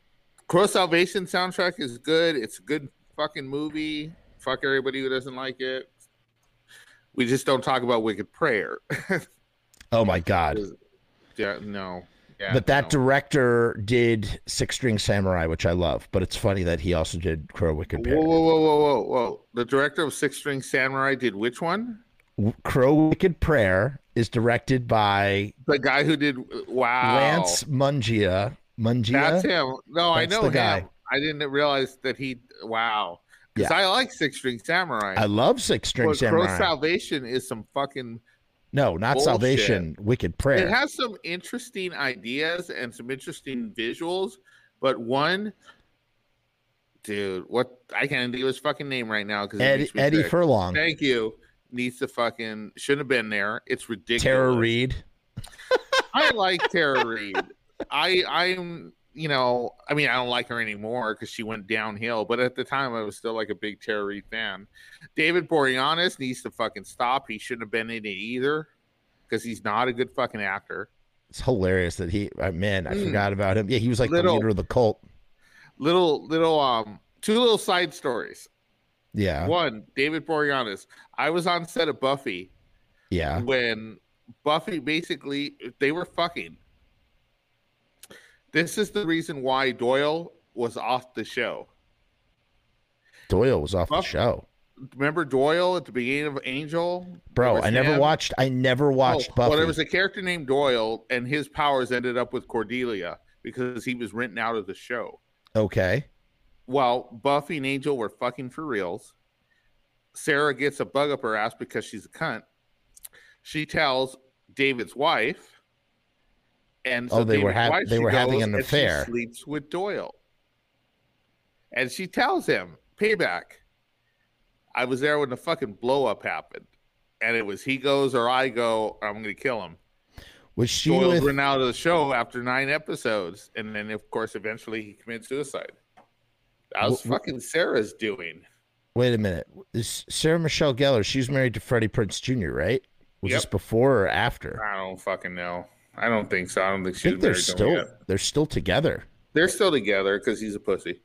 Crow Salvation soundtrack is good. It's a good fucking movie. Fuck everybody who doesn't like it. We just don't talk about Wicked Prayer. *laughs* Oh my god. yeah, no. Yeah, but that no. director did Six String Samurai, which I love. But it's funny that he also did Crow Wicked Whoa, Prayer. whoa, whoa, whoa, whoa, whoa! The director of Six String Samurai did which one? Crow Wicked Prayer is directed by The guy who did Wow. Lance Mungia. Mungia. That's him. No, I know the him. guy. I didn't realize that he. Wow. Because Yeah. I like Six String Samurai. I love Six String but Crow Salvation is some fucking. no, not Bullshit. Salvation. Wicked Prayer. It has some interesting ideas and some interesting visuals, but one, dude, what I can't think of his fucking name right now because Eddie, Eddie Furlong. Thank you. Needs to fucking shouldn't have been there. It's ridiculous. Tara Reid. I like Tara Reid. I I'm you know I mean I don't like her anymore because she went downhill. But at the time I was still like a big Tara Reid fan. David Boreanaz needs to fucking stop. He shouldn't have been in it either because he's not a good fucking actor. It's hilarious that he. Uh, man, I Mm. forgot about him. Yeah, he was like the leader of the cult. Little little um two little side stories. Yeah, One, David Boreanaz. I was on set of Buffy yeah. when Buffy basically they were fucking. This is the reason why Doyle was off the show. Doyle was off the show, Remember Doyle at the beginning of Angel? bro. I never him. watched. I never oh, watched Oh, Buffy. Well, there was a character named Doyle, and his powers ended up with Cordelia because he was written out of the show. okay. Well, Buffy and Angel were fucking for reals. Sarah gets a bug up her ass because she's a cunt. She tells David's wife, and oh, so Oh, they were wife, they were having an affair. sleeps with Doyle, and she tells him, "Payback." I was there when the fucking blow up happened, and it was he goes or I go. Or I'm going to kill him. Was she Doyle's with? run out of the show after nine episodes, and then of course eventually he committed suicide. That was fucking Sarah's doing. Wait a minute. Is Sarah Michelle Gellar? She's married to Freddie Prinze Jr. Right? Was this before or after? I don't fucking know. I don't think so. I don't think I think they're to still yet. they're still together. They're still together because he's a pussy.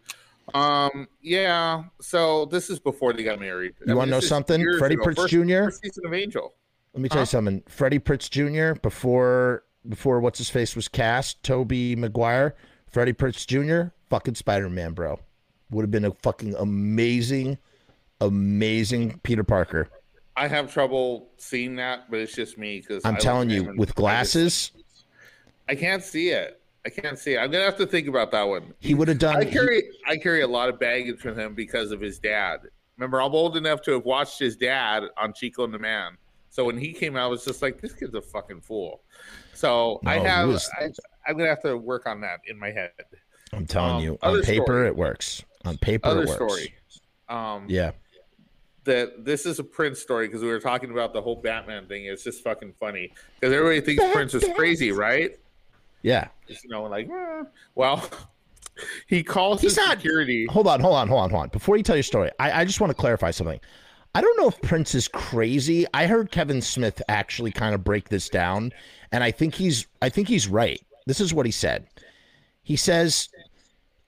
Um, yeah. So this is before they got married. You wanna know something? Freddie ago. Prinze First- Jr.? First season of Angel. Let me tell you something. Freddie Prinze Jr. before before what's his face was cast, Tobey Maguire, Freddie Prinze Jr. fucking Spider Man, bro. Would have been a fucking amazing, amazing Peter Parker. I have trouble seeing that, but it's just me because I'm telling you, with glasses, I, can't see it. I can't see it. I'm gonna have to think about that one. He would have done. I carry he, I carry a lot of baggage from him because of his dad. Remember, I'm old enough to have watched his dad on Chico and the Man. So when he came out, I was just like, this kid's a fucking fool. So no, I have, was, I, am gonna have to work on that in my head. I'm telling um, you, on paper story. it works. On paper, other it works. story. Um, yeah. That this is a Prince story because we were talking about the whole Batman thing. It's just fucking funny because everybody thinks Batman. Prince is crazy, right? Yeah. Just, you know, like, eh. well, *laughs* he calls He's his not, security. Hold on, hold on, hold on, hold on. Before you tell your story, I, I just want to clarify something. I don't know if Prince is crazy. I heard Kevin Smith actually kind of break this down, and I think he's I think he's right. This is what he said. He says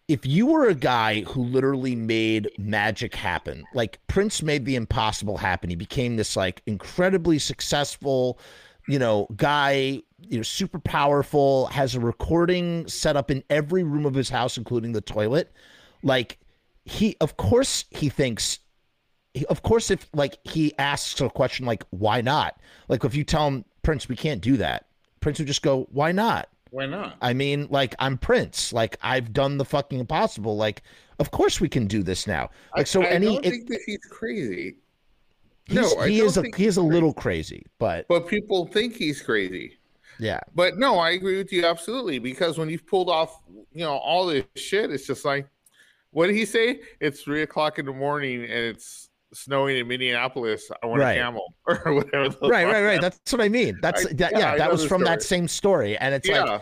if you were a guy who literally made magic happen, like Prince made the impossible happen, he became this like incredibly successful, you know, guy, you know, super powerful, has a recording set up in every room of his house, including the toilet. Like he, of course, he thinks of course, if like he asks a question like, why not? Like, if you tell him, Prince, we can't do that, Prince would just go, why not? Why not? I mean, like, I'm Prince. Like, I've done the fucking impossible. Like, of course we can do this now. Like, so I, I any. don't think that he's crazy. He's, no, he is a he is a little crazy, but but people think he's crazy. Yeah. But no, I agree with you absolutely because when you've pulled off, you know, all this shit, it's just like, what did he say? It's three o'clock in the morning and it's snowing in Minneapolis, I want right. a camel *laughs* or whatever. Right, right, right. That's what I mean. That's I, that, yeah, yeah that was from story. that same story, and it's yeah. like,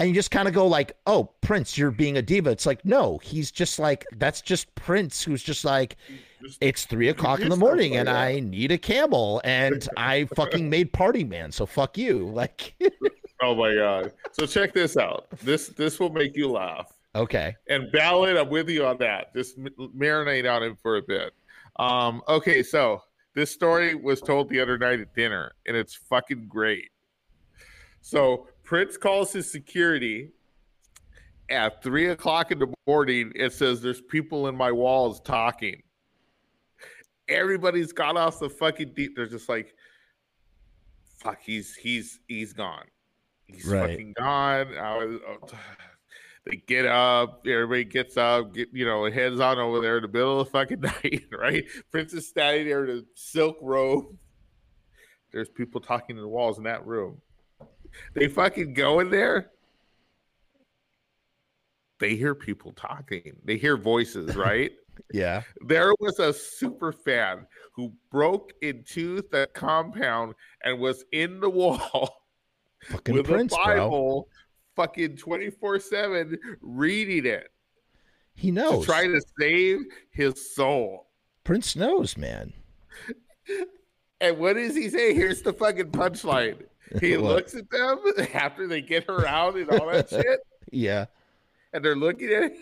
and you just kind of go like, oh, Prince, you're being a diva. It's like, no, he's just like that's just Prince, who's just like. It's three o'clock in the morning and I need a camel and I fucking made party man. So fuck you. *laughs* Like, oh my God. So check this out. This, this will make you laugh. Okay. And Ballad, I'm with you on that. Just marinate on it for a bit. Um, okay, so this story was told the other night at dinner, and it's fucking great. So Prince calls his security at three o'clock in the morning. It says there's people in my walls talking. Everybody's got off the fucking deep. They're just like, fuck, he's he's he's gone. He's right. fucking gone. I was, oh, they get up, everybody gets up, get you know, heads on over there in the middle of the fucking *laughs* night, right? Prince is standing there in a silk robe. There's people talking to the walls in that room. They fucking go in there. They hear people talking. They hear voices, *laughs* right? yeah. There was a super fan who broke into the compound and was in the wall *laughs* Fucking with Prince, a Bible bro fucking 24 7 reading it. He knows. To try to save his soul. Prince knows, man. *laughs* And what does he say? Here's the fucking punchline. *laughs* He looks at them *laughs* after they get her out and all that shit. *laughs* Yeah. And they're looking at him.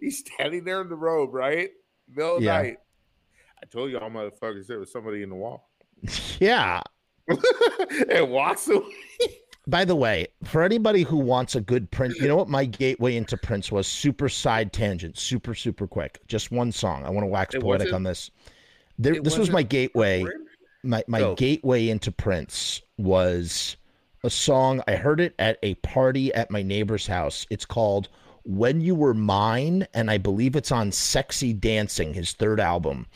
He's standing there in the robe, right? Middle of yeah. night. I told y'all motherfuckers there was somebody in the wall. Yeah. and walks away. By the way, for anybody who wants a good Prince, you know what my gateway into Prince was? Super side tangent, super super quick. Just one song. I want to wax it poetic on this. There, this was my gateway. My my oh. gateway into Prince was a song. I heard it at a party at my neighbor's house. It's called "When You Were Mine," and I believe it's on "Sexy Dancing," his third album.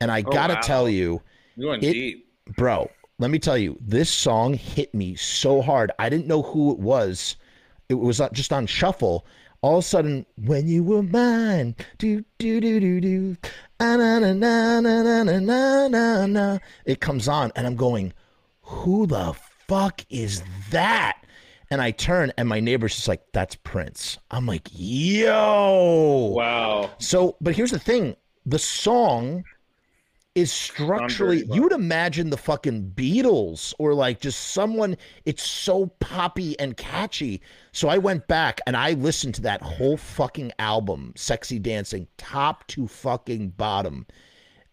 And I oh, gotta wow. tell you, it, deep, bro let me tell you, this song hit me so hard. I didn't know who it was. It was uh, just on shuffle. All of a sudden, when you were mine, do do do do do, ah, na na na na na na na na, it comes on, and I'm going, who the fuck is that? And I turn, and my neighbor's just like, that's Prince. I'm like, yo, wow. So, but here's the thing: the song is structurally you would imagine the fucking Beatles or like just someone it's so poppy and catchy. So I went back and I listened to that whole fucking album, Sexy Dancing, top to fucking bottom.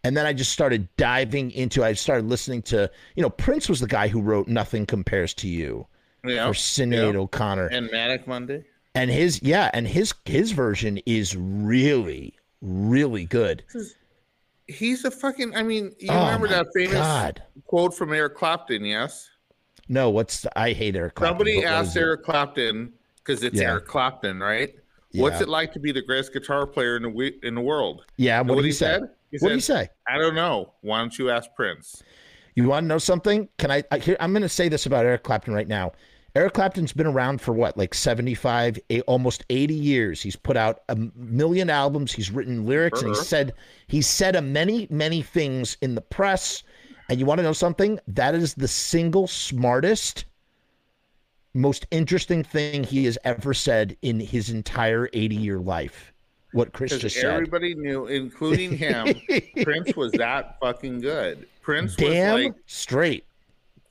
And then I just started diving into I started listening to, you know, Prince was the guy who wrote Nothing Compares to You. Yeah. For Sinead O'Connor. And Manic Monday. And his yeah, and his his version is really, really good. He's a fucking. I mean, you Oh remember that famous God. quote from Eric Clapton? Yes. No, what's the, I hate Eric Clapton. Somebody asked? Eric Clapton because it's Yeah. Eric Clapton, right? What's it like to be the greatest guitar player in the in the world? Yeah, Know what, did he said? He What did he say? I don't know. Why don't you ask Prince? You want to know something? Can I? I here, I'm going to say this about Eric Clapton right now. Eric Clapton's been around for what, like 75, eight, almost 80 years. He's put out a million albums. He's written lyrics, and he uh-huh. said he said a many, many things in the press. And you want to know something? That is the single smartest, most interesting thing he has ever said in his entire 80 year life. What Chris just said. everybody knew, including him, Prince was that fucking good. Prince Damn was like straight.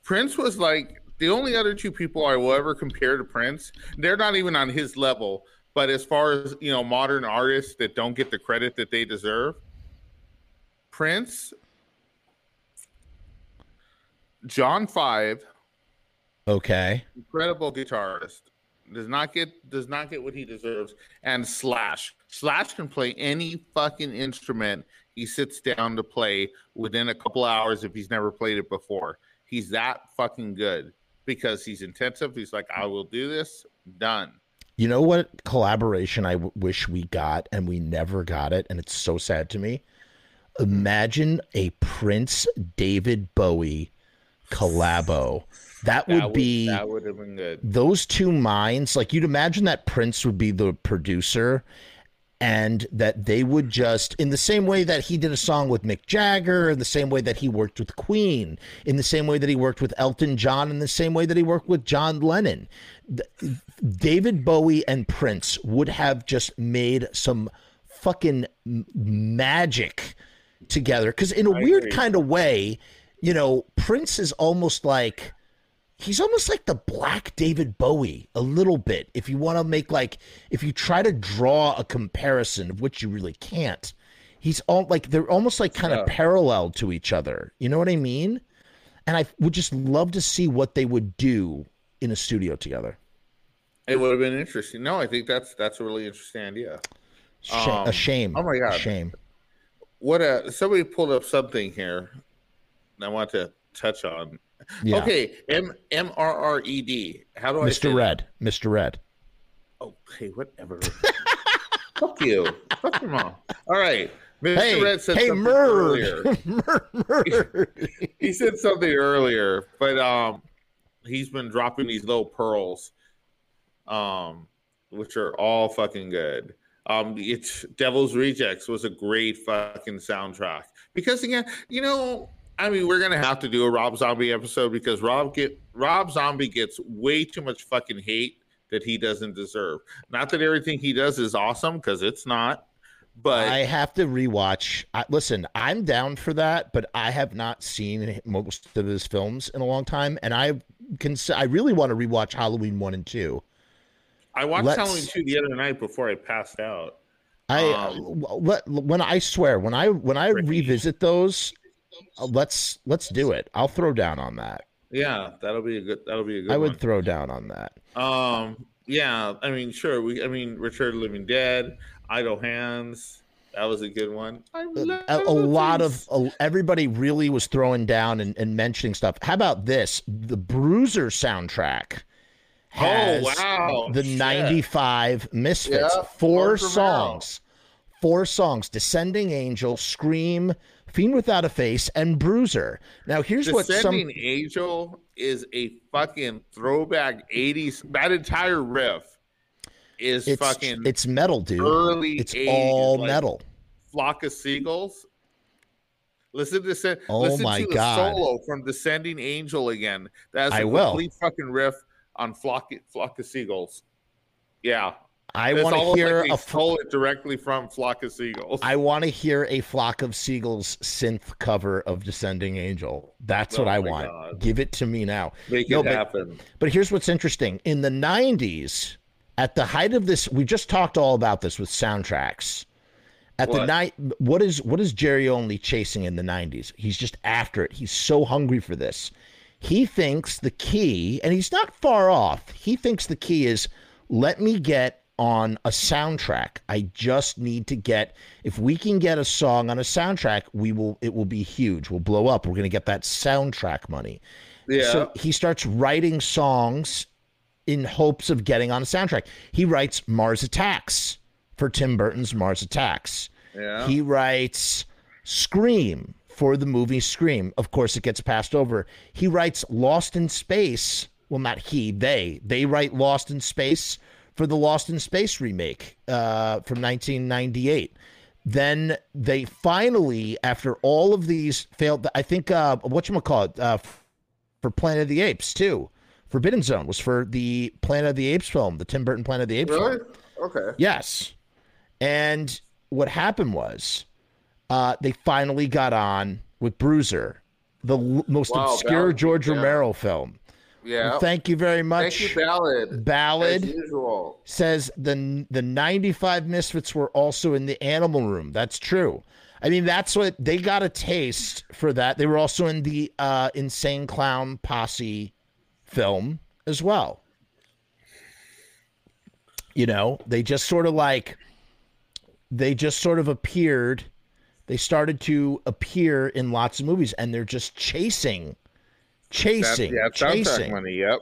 Prince was like the only other two people I will ever compare to Prince. They're not even on his level. But as far as you know, modern artists that don't get the credit that they deserve, Prince, John Five, Okay. incredible guitarist, does not get does not get what he deserves. And Slash, Slash can play any fucking instrument he sits down to play within a couple hours if he's never played it before. He's that fucking good because he's intensive. He's like, I will do this. Done. You know what collaboration I w- wish we got and we never got it, and it's so sad to me. Hmm. Imagine a Prince David Bowie collabo. That would, That be that would have been good. those two minds. Like you'd imagine that Prince would be the producer, and that they would just, in the same way that he did a song with Mick Jagger, in the same way that he worked with Queen, in the same way that he worked with Elton John, in the same way that he worked with John Lennon. Th- David Bowie and Prince would have just made some fucking magic together. Because in a I weird agree. kind of way, you know, Prince is almost like he's almost like the black David Bowie a little bit. If you want to make like if you try to draw a comparison of which you really can't. He's all like they're almost like kind of Yeah. parallel to each other. You know what I mean? And I would just love to see what they would do in a studio together. It would have been interesting. No, I think that's that's a really interesting idea. Shame, a Um, shame. oh my God. A shame. What a somebody pulled up something here. I want to touch on. Yeah. Okay, M M R R E D. How do I say Mr. that? Red. Mr. Red. Okay, whatever. Fuck you. Fuck your mom. All right. Mr. Hey, Red said hey, something Murd. earlier. *laughs* Murd. He said something earlier, but um, he's been dropping these little pearls, um, which are all fucking good. Um, it's Devil's Rejects was a great fucking soundtrack because again, you know, I mean, we're gonna have to do a Rob Zombie episode because Rob get Rob Zombie gets way too much fucking hate that he doesn't deserve. Not that everything he does is awesome because it's not, but I have to rewatch. I, listen, I'm down for that, but I have not seen most of his films in a long time, and I can. I really want to rewatch Halloween one and two. I watched let's- Halloween two the other night before I passed out. I Um, when I swear when I when I revisit those, let's let's do it. I'll throw down on that. Yeah, that'll be a good. That'll be a good. I would one. throw down on that. Um, yeah, I mean, sure. We, I mean, Return of the Living Dead, Idle Hands. That was a good one. I love A, a lot of these. uh, everybody really was throwing down and, and mentioning stuff. How about this? The Bruiser soundtrack. Has Oh wow! the Shit. 95 Misfits. Yeah, four Ultra Male. songs. Four songs Descending Angel, Scream, Fiend Without a Face, and Bruiser. Now, here's what Descending some. Angel is a fucking throwback '80s. That entire riff is It's, fucking it's metal, dude. early. It's 80s, all like metal. Flock of Seagulls. Listen to sen- Oh listen my to the God. solo from Descending Angel again. That's I a will. fucking riff on Flock Flock of Seagulls. Yeah, I want to hear like a. stole it directly from Flock of Seagulls. I want to hear a flock of seagulls synth cover of Descending Angel. That's what Oh I want. God. Give it to me now. Make No, it but- happen. But here's what's interesting. In the 90s, at the height of this, we just talked all about this with soundtracks. At the night, what is what is Jerry only chasing in the 90s? He's just after it. He's so hungry for this. He thinks the key, and he's not far off. He thinks the key is let me get on a soundtrack. I just need to get if we can get a song on a soundtrack, we will it will be huge. We'll blow up. We're going to get that soundtrack money. Yeah. So he starts writing songs in hopes of getting on a soundtrack. He writes Mars Attacks for Tim Burton's Mars Attacks. yeah. He writes Scream for the movie Scream. Of course, it gets passed over. He writes Lost in Space. Well, not he, they. They write Lost in Space for the Lost in Space remake uh, from 1998. Then they finally, after all of these failed, I think, uh, whatchamacallit, uh, for Planet of the Apes, too. Forbidden Zone was for the Planet of the Apes film, the Tim Burton Planet of the Apes film. really? Okay. Yes. And what happened was uh, they finally got on with Bruiser, the l- most Wow, obscure Ballad, George yeah. Romero film. Yeah. Thank you very much. Thank you, Ballad. Ballad As usual. says the the 95 Misfits were also in the Animal Room. That's true. I mean, that's what they got a taste for that. They were also in the uh, Insane Clown Posse film as well. You know, they just sort of like they just sort of appeared. They started to appear in lots of movies, and they're just chasing, That, chasing, yeah, soundtrack chasing. money. Yep.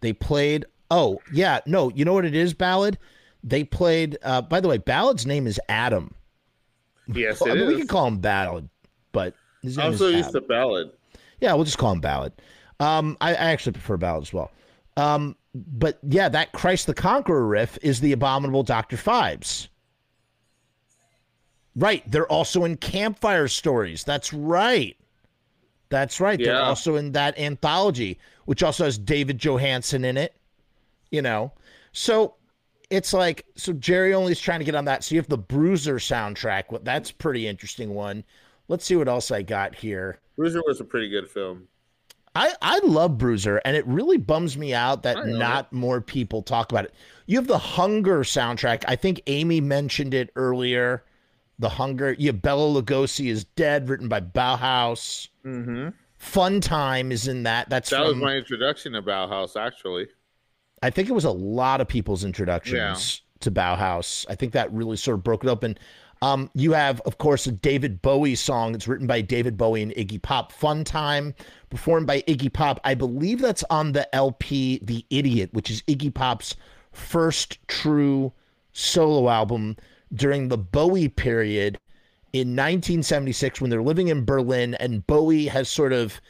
They played. Oh yeah, no. You know what it is? Ballad. They played. Uh, by the way, Ballad's name is Adam. Yes, *laughs* I mean, we can call him Ballad, but his name I'm so used Adam. to Ballad. Yeah, we'll just call him Ballad. Um, I, I actually prefer Ballad as well. Um, but yeah, that Christ the Conqueror riff is the abominable Doctor Phibes. Right. They're also in Campfire Stories. That's right. That's right. They're also in that anthology, which also has David Johansen in it. You know, so it's like so Jerry only's trying to get on that. So you have the Bruiser soundtrack. Well, That's a pretty interesting one. Let's see what else I got here. Bruiser was a pretty good film. I, I love Bruiser, and it really bums me out that not more people talk about it. You have the Hunger soundtrack. I think Amy mentioned it earlier. The Hunger. Yeah, Bela Lugosi is dead, written by Bauhaus. Mm-hmm. Fun Time is in that. That's That was my introduction to Bauhaus, actually. I think it was a lot of people's introductions to Bauhaus. I think that really sort of broke it open. Um, you have, of course, a David Bowie song. It's written by David Bowie and Iggy Pop. Fun Time, performed by Iggy Pop. I believe that's on the LP The Idiot, which is Iggy Pop's first true solo album during the Bowie period in 1976 when they're living in Berlin and Bowie has sort of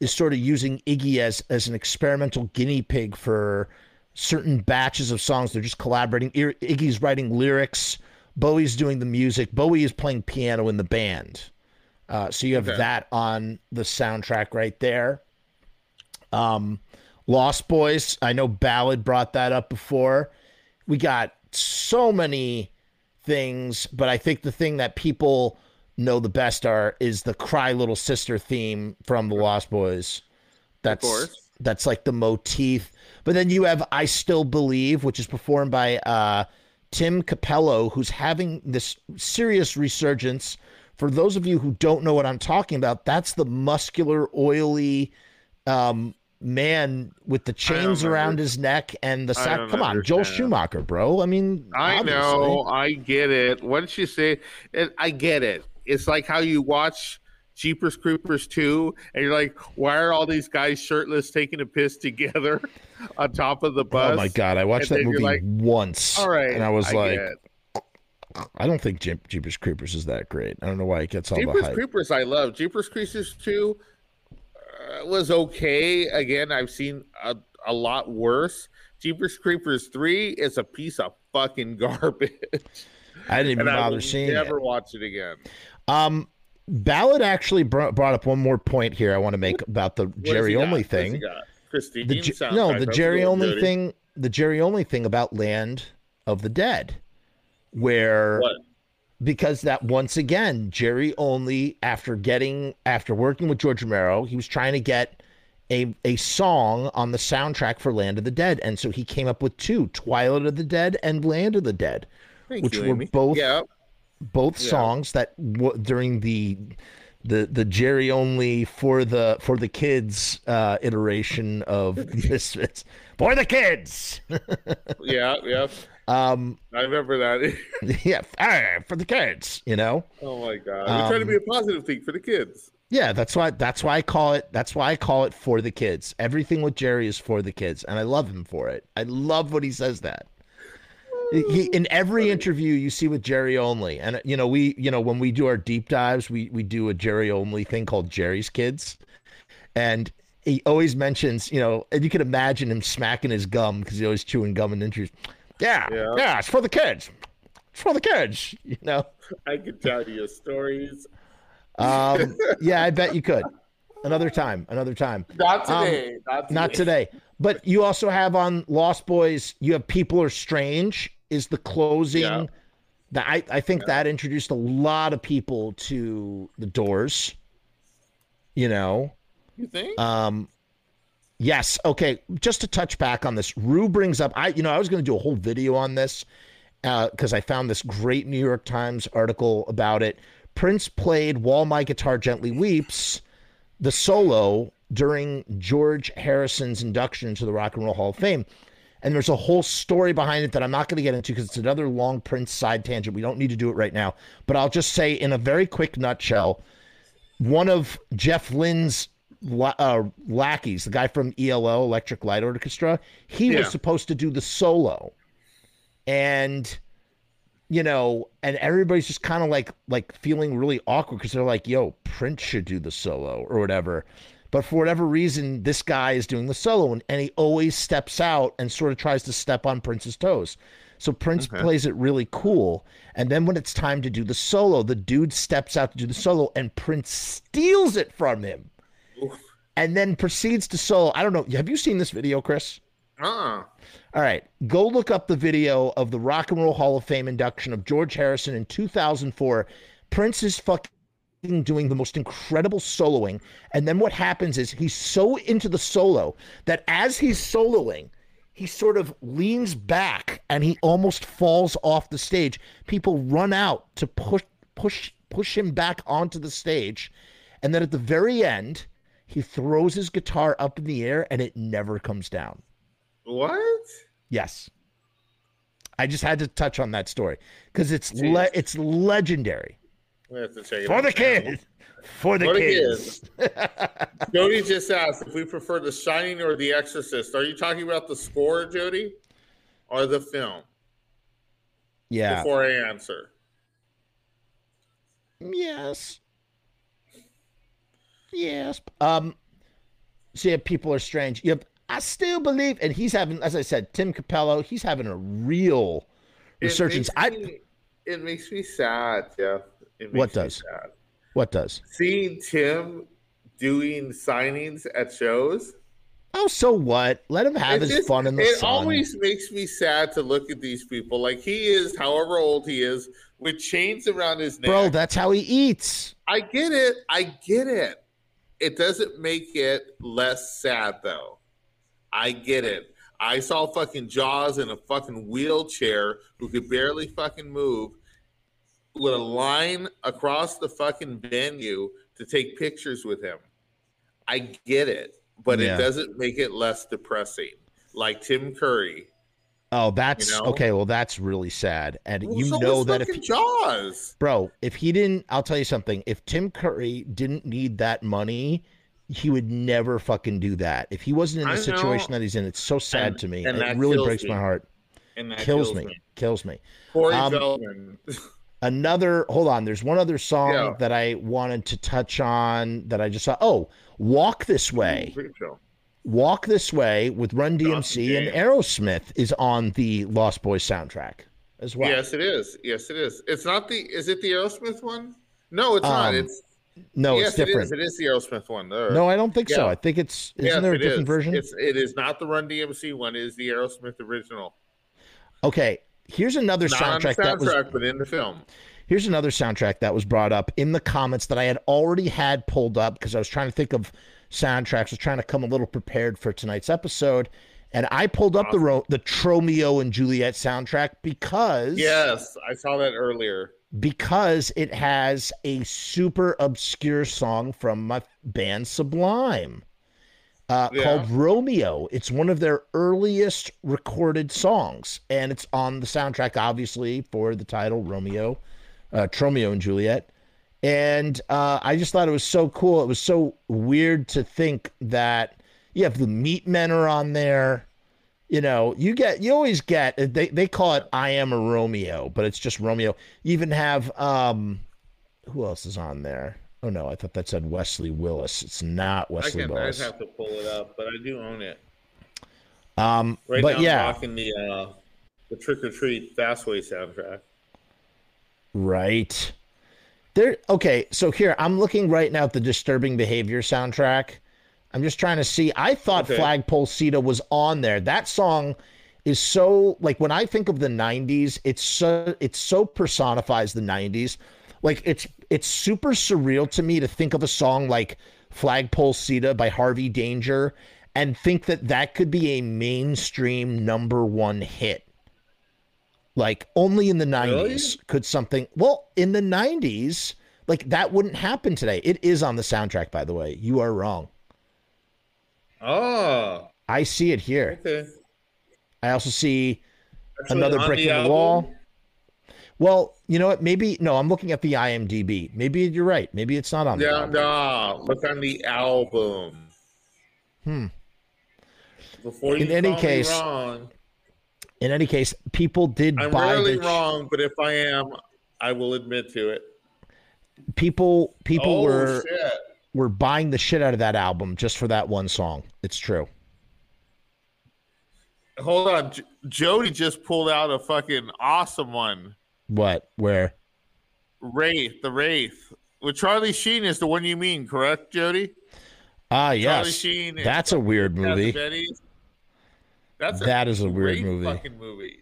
is sort of using Iggy as as an experimental guinea pig for certain batches of songs. They're just collaborating. Iggy's writing lyrics. Bowie's doing the music. Bowie is playing piano in the band. Uh, so you have Okay. that on the soundtrack right there. Um, Lost Boys. I know Ballad brought that up before. We got so many things, but I think the thing that people know the best are is the Cry Little Sister theme from the Lost Boys. That's that's like the motif. But then you have I Still Believe, which is performed by uh, Tim Cappello, who's having this serious resurgence. For those of you who don't know what I'm talking about, that's the muscular, oily um, man with the chains around his neck and the sack. Come on, Joel. Schumacher, bro. I mean, I obviously. know, I get it. Once you say it, I get it. It's like how you watch Jeepers Creepers 2, and you're like, why are all these guys shirtless taking a piss together *laughs* on top of the bus? Oh my god, I watched And that movie like, once, All right. and I was like. I don't think Jeepers Creepers is that great. I don't know why it gets all the hype. Jeepers. Creepers, I love. Jeepers Creepers 2 uh, was okay. Again, I've seen a, a lot worse. Jeepers Creepers 3 is a piece of fucking *laughs* garbage. I didn't even and bother seeing never it. Never watch it again. Um, Ballad actually br- brought up one more point here. I want to make about the What Jerry got? only he thing. got? Christine The no, the Jerry only Jody. thing. The Jerry only thing about Land of the Dead, where What? Because that once again Jerry only after getting after working with George Romero, he was trying to get a a song on the soundtrack for Land of the Dead, and so he came up with two: Twilight of the Dead and Land of the Dead, Thank which you, were Amy. both Yeah, both Yeah. songs that w- during the the the Jerry only for the for the kids uh, iteration of *laughs* Misfits for the kids. *laughs* yeah, yeah. Um, I remember that. *laughs* yeah, ah, for the kids. You know. oh my god, we're trying to be a positive thing for the kids. Yeah, that's why that's why I call it that's why I call it for the kids. Everything with Jerry is for the kids, and I love him for it. I love when he says that. He, in every interview you see with Jerry only, and you know we you know when we do our deep dives, we we do a Jerry only thing called Jerry's Kids, and he always mentions you know, and you can imagine him smacking his gum because he always chewing gum in interviews. Yeah, Yeah. yeah, it's for the kids. It's for the kids. You know. *laughs* I could tell you stories. Um, *laughs* yeah, I bet you could. Another time, another time. Not Um, today. not today. Not today. But you also have on Lost Boys, you have People Are Strange is the closing. Yeah. That I, I think that introduced a lot of people to the doors. You know. You think? Um yes. Okay. Just to touch back on this, Rue brings up I you know, I was gonna do a whole video on this uh, because I found this great New York Times article about it. Prince played While My Guitar Gently Weeps, the solo during George Harrison's induction into the Rock and Roll Hall of Fame. And there's a whole story behind it that I'm not going to get into because it's another long Prince side tangent. We don't need to do it right now. But I'll just say, in a very quick nutshell, one of Jeff Lynne's uh, lackeys, the guy from ELO, Electric Light Orchestra, he Yeah. was supposed to do the solo. And you know, and everybody's just kind of like like feeling really awkward because they're like, "Yo, Prince should do the solo or whatever." But for whatever reason, this guy is doing the solo, and, and he always steps out and sort of tries to step on Prince's toes. So Prince plays it really cool, and then when it's time to do the solo, the dude steps out to do the solo, and Prince steals it from him, and then proceeds to solo. I don't know. Have you seen this video, Chris? Uh-uh. All right, go look up the video of the Rock and Roll Hall of Fame induction of George Harrison in 2004. Prince is fucking doing the most incredible soloing, and then what happens is he's so into the solo that as he's soloing, he sort of leans back and he almost falls off the stage. People run out to push push push him back onto the stage, and then at the very end, he throws his guitar up in the air and it never comes down. What? Yes. I just had to touch on that story because it's le- it's legendary We have to check for the kids. For the For the kids. *laughs* Jody just asked if we prefer The Shining or The Exorcist. Are you talking about the score, Jody, or the film? Yeah. Before I answer. Yes. Yes. Um. So yeah, people are strange. Yep. I still believe, and he's having, as I said, Tim Cappello. He's having a real It resurgence. makes I. me- it makes me sad, Jeff. It makes What me does? sad. What does? Seeing Tim doing signings at shows. Oh, so what? Let him have It his just- fun in the it sun. always makes me sad to look at these people. Like he is, however old he is, with chains around his neck. Bro, that's how he eats. I get it. I get it. It doesn't make it less sad though. I get it. I saw fucking Jaws in a fucking wheelchair who could barely fucking move with a line across the fucking venue to take pictures with him. I get it, but Yeah. it doesn't make it less depressing. Like Tim Curry. Oh, that's You know? okay. Well, that's really sad. And Well, you so know that if Jaws. Bro, if he didn't, I'll tell you something. If Tim Curry didn't need that money, he would never fucking do that. If he wasn't in the I situation know. that he's in, it's so sad And- to me. and It really breaks me. my heart. And that Kills, me. Kills me. Corey Um, Feldman. *laughs* Another, hold on. There's one other song Yeah. that I wanted to touch on that I just saw. Oh, Walk This Way. Walk This Way with Run DMC and Aerosmith is on the Lost Boys soundtrack as well. Yes, it is. Yes, it is. It's not the. Is it the Aerosmith one? No, it's not. Um, It's No, yes, it's different. It is. It is the Aerosmith one. There. No, I don't think so. I think it's, isn't Yes, there a different is. version? It's it is not the Run DMC one. It is the Aerosmith original. Okay, here's another Not the soundtrack that was soundtrack, but in the film. here's another soundtrack that was brought up in the comments that I had already had pulled up because I was trying to think of soundtracks. Was trying to come a little prepared for tonight's episode, and I pulled up the ro- the Tromeo and Juliet soundtrack because Yes, I saw that earlier. because it has a super obscure song from my band Sublime uh, Yeah. called Romeo. It's one of their earliest recorded songs, and it's on the soundtrack, obviously, for the title Romeo, uh, Tromeo and Juliet. And uh, I just thought it was so cool. It was so weird to think that you have the Meatmen are on there. You know, you get you always get they they call it I am a Romeo, but it's just Romeo. You even have um who else is on there? Oh no, I thought that said Wesley Willis. It's not Wesley can. I'd Willis. have to pull it up, but I do own it. Um, Right but now, yeah, I'm rocking the uh, the Trick or Treat Fastway soundtrack. right. There. Okay, so here I'm looking right now at the Disturbing Behavior soundtrack. I'm just trying to see. I thought Okay. Flagpole Sitta was on there. That song is so like when I think of the '90s, it's so it so personifies the '90s. Like it's it's super surreal to me to think of a song like Flagpole Sitta by Harvey Danger and think that that could be a mainstream number one hit. Like only in the 90s could something well in the 90s like that wouldn't happen today. It is on the soundtrack by the way. You are wrong. Oh, I see it here. okay. I also see Actually, another brick in the album? wall. Well, you know what? Maybe no, I'm looking at the IMDb. Maybe you're right. Maybe it's not on the Yeah, album. no. Look on the album. Hmm. Before you In any case, wrong, In any case, people did buy it. I'm buy rarely the wrong, but if I am, I will admit to it. people people oh were shit! were buying the shit out of that album just for that one song. It's true. Hold on, J- Jody just pulled out a fucking awesome one. What? Where? Wraith, the Wraith. With Charlie Sheen is the one you mean, correct, Jody? Ah, Charlie yes. Sheen. That's a weird movie. That's a That is a weird movie. Fucking movie.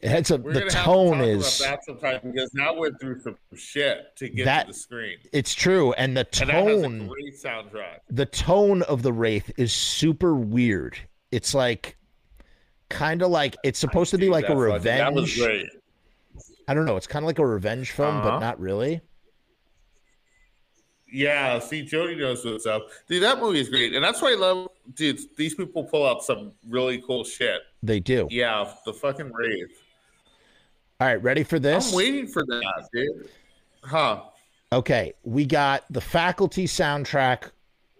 It's a We're the tone to is about that sometime because that went through some shit to get That- to the screen. it's true and the And that has a tone great soundtrack. the tone of the wraith is super weird. It's like kind of like it's supposed to be like a fucking- That was revenge. great. I don't know. It's kind of like a revenge film, but Uh-huh. not really. Yeah, see, Jody knows what's up. Dude, that movie is great. And that's why I love, dude, these people pull out some really cool shit. They do. Yeah, the fucking rave. All right, ready for this? I'm waiting for that, dude. Huh. Okay, we got the faculty soundtrack,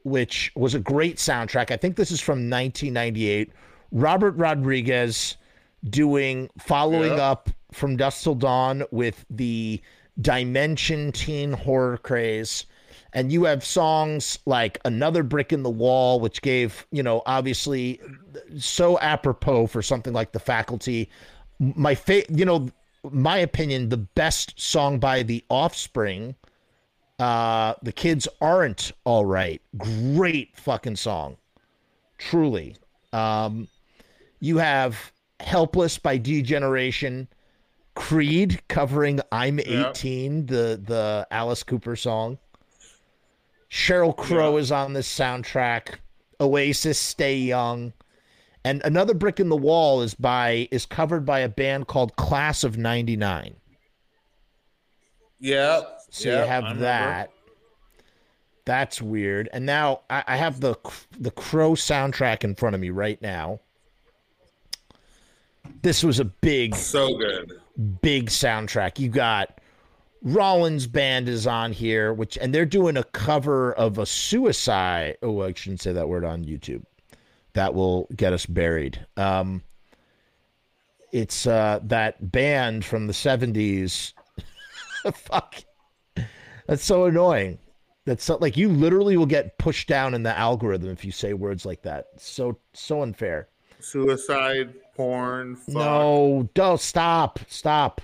which was a great soundtrack. I think this is from 1998. Robert Rodriguez doing following up from Dusk Till Dawn with the Dimension teen horror craze. And you have songs like Another Brick in the Wall, which gave, you know, obviously so apropos for something like the faculty. My fa- you know, my opinion, the best song by the offspring uh, the kids aren't all right. Great fucking song. Truly. Um, you have Helpless by D Generation, Creed covering I'm Yeah. 18, the the Alice Cooper song. Sheryl Crow Yeah. is on this soundtrack. Oasis Stay Young. And another brick in the wall is by is covered by a band called Class of 99. Yeah. So yeah, you have that. That's weird. And now I, I have the the Crow soundtrack in front of me right now. This was a big, So good. big soundtrack. You got Rollins Band is on here, which and they're doing a cover of a suicide. Oh, I shouldn't say that word on YouTube. That will get us buried. Um, it's uh, that band from the seventies. *laughs* Fuck, that's so annoying. That's so, like you literally will get pushed down in the algorithm if you say words like that. So so unfair. Suicide, porn. Fuck. No, don't stop, stop.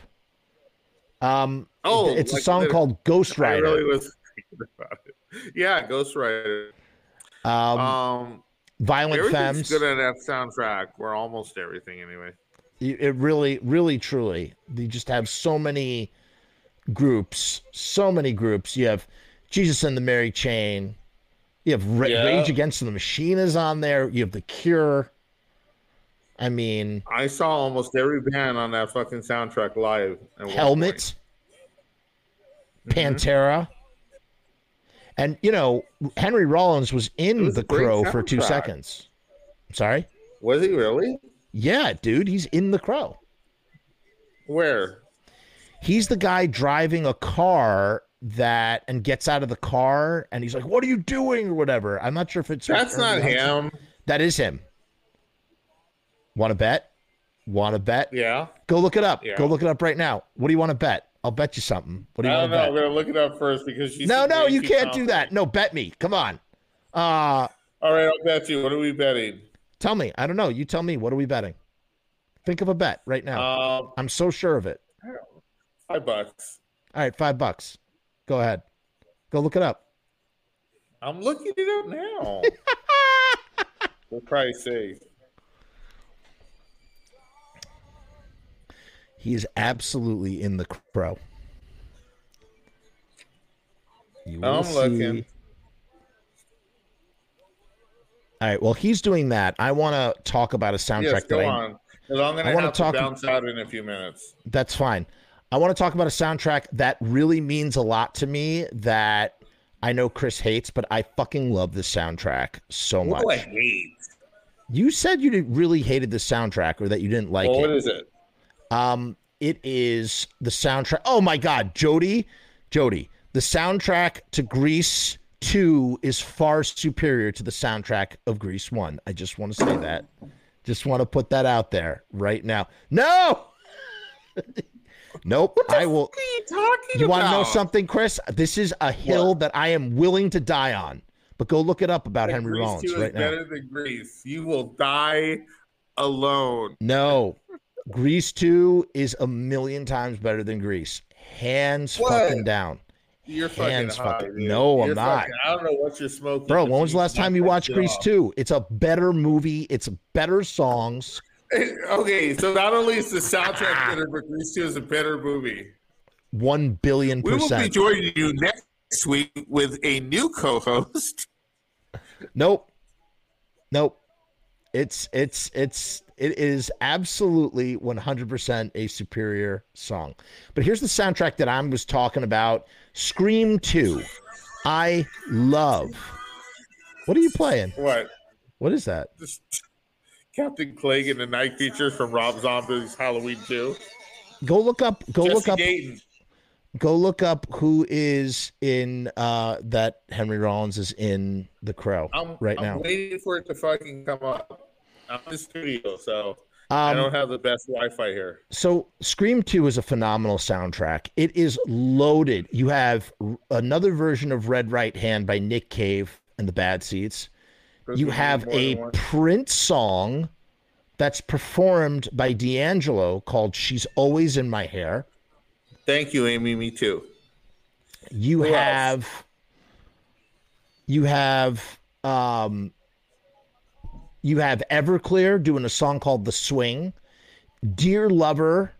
Um, Oh, it's a like song the- called Ghost I Rider. really was thinking about it. Yeah, Ghost Rider. um, Um, Violent Femmes. good on that soundtrack. We're almost everything anyway. It really, really, truly. You just have so many groups, so many groups. You have Jesus and the Mary Chain. You have Ra- Yeah. Rage Against the Machine is on there. You have The Cure. I mean, I saw almost every band on that fucking soundtrack live. at Helmet. Point. Pantera. And you know, Henry Rollins was in was The Crow for two seconds. Sorry? Was he really? Yeah, dude, he's in The Crow. Where? He's the guy driving a car that and gets out of the car and he's like, "What are you doing?" or whatever. I'm not sure if it's That's not him. That is him. Want to bet? Want to bet? Yeah. Go look it up. Yeah. Go look it up right now. What do you want to bet? I'll bet you something. What do you I want don't to know. bet? I'm gonna look it up first because she's No, no, you can't do that. No, bet me. Come on. Uh All right, I'll bet you. What are we betting? tell me. I don't know. You tell me. What are we betting? Think of a bet right now. Um, I'm so sure of it. five bucks. All right, five bucks. Go ahead. Go look it up. I'm looking it up now. *laughs* For Christ's sake. He is absolutely in the crow. You will I'm see. looking. All right. Well, he's doing that. I want to talk about a soundtrack Yes, that go I, on. I'm wanna have talk- to bounce out in a few minutes. That's fine. I want to talk about a soundtrack that really means a lot to me that I know Chris hates, but I fucking love this soundtrack so much. What I hate. You said you really hated the soundtrack or that you didn't like Well, what it. is it? Um, it is the soundtrack. Oh my God, Jody, Jody, the soundtrack to Grease 2 is far superior to the soundtrack of Grease 1. I just want to say that. Just want to put that out there right now. No! *laughs* nope. I will. What are you talking You want to know something, Chris? This is a hill that I am willing to die on. But go look it up about Henry Grease Rollins 2 is right now. better than Grease. You will die alone. No. *laughs* Grease 2 is a million times better than Grease. Hands What? fucking down. You're fucking Hands high, fucking- dude. no, I'm You're not. fucking- I don't know what you're smoking. Bro, when was the last time you watched Grease 2? It's a better movie. It's better songs. *laughs* Okay, so not only is the soundtrack ah. better, but Grease 2 is a better movie. 1 billion percent. We will be joining you next week with a new co-host. Nope. Nope. It's it's it's it is absolutely 100% a superior song. But here's the soundtrack that I was talking about, Scream 2. I love. What are you playing? What? What is that? Captain Clegg and the Night Creatures from Rob Zombie's Halloween 2. Go look up go Jesse look up go look up who is in uh that Henry Rollins is in The Crow I'm, right I'm now. waiting for it to fucking come up. I'm in the studio, so I Um, don't have the best Wi-Fi here. So Scream 2 is a phenomenal soundtrack. It is loaded. You have another version of Red Right Hand by Nick Cave and the Bad Seeds. There's You have a. Prince song that's performed by D'Angelo called She's Always in My Hair. Thank you, Amy. Me too. You Who else? have you have um you have Everclear doing a song called The Swing. Dear Lover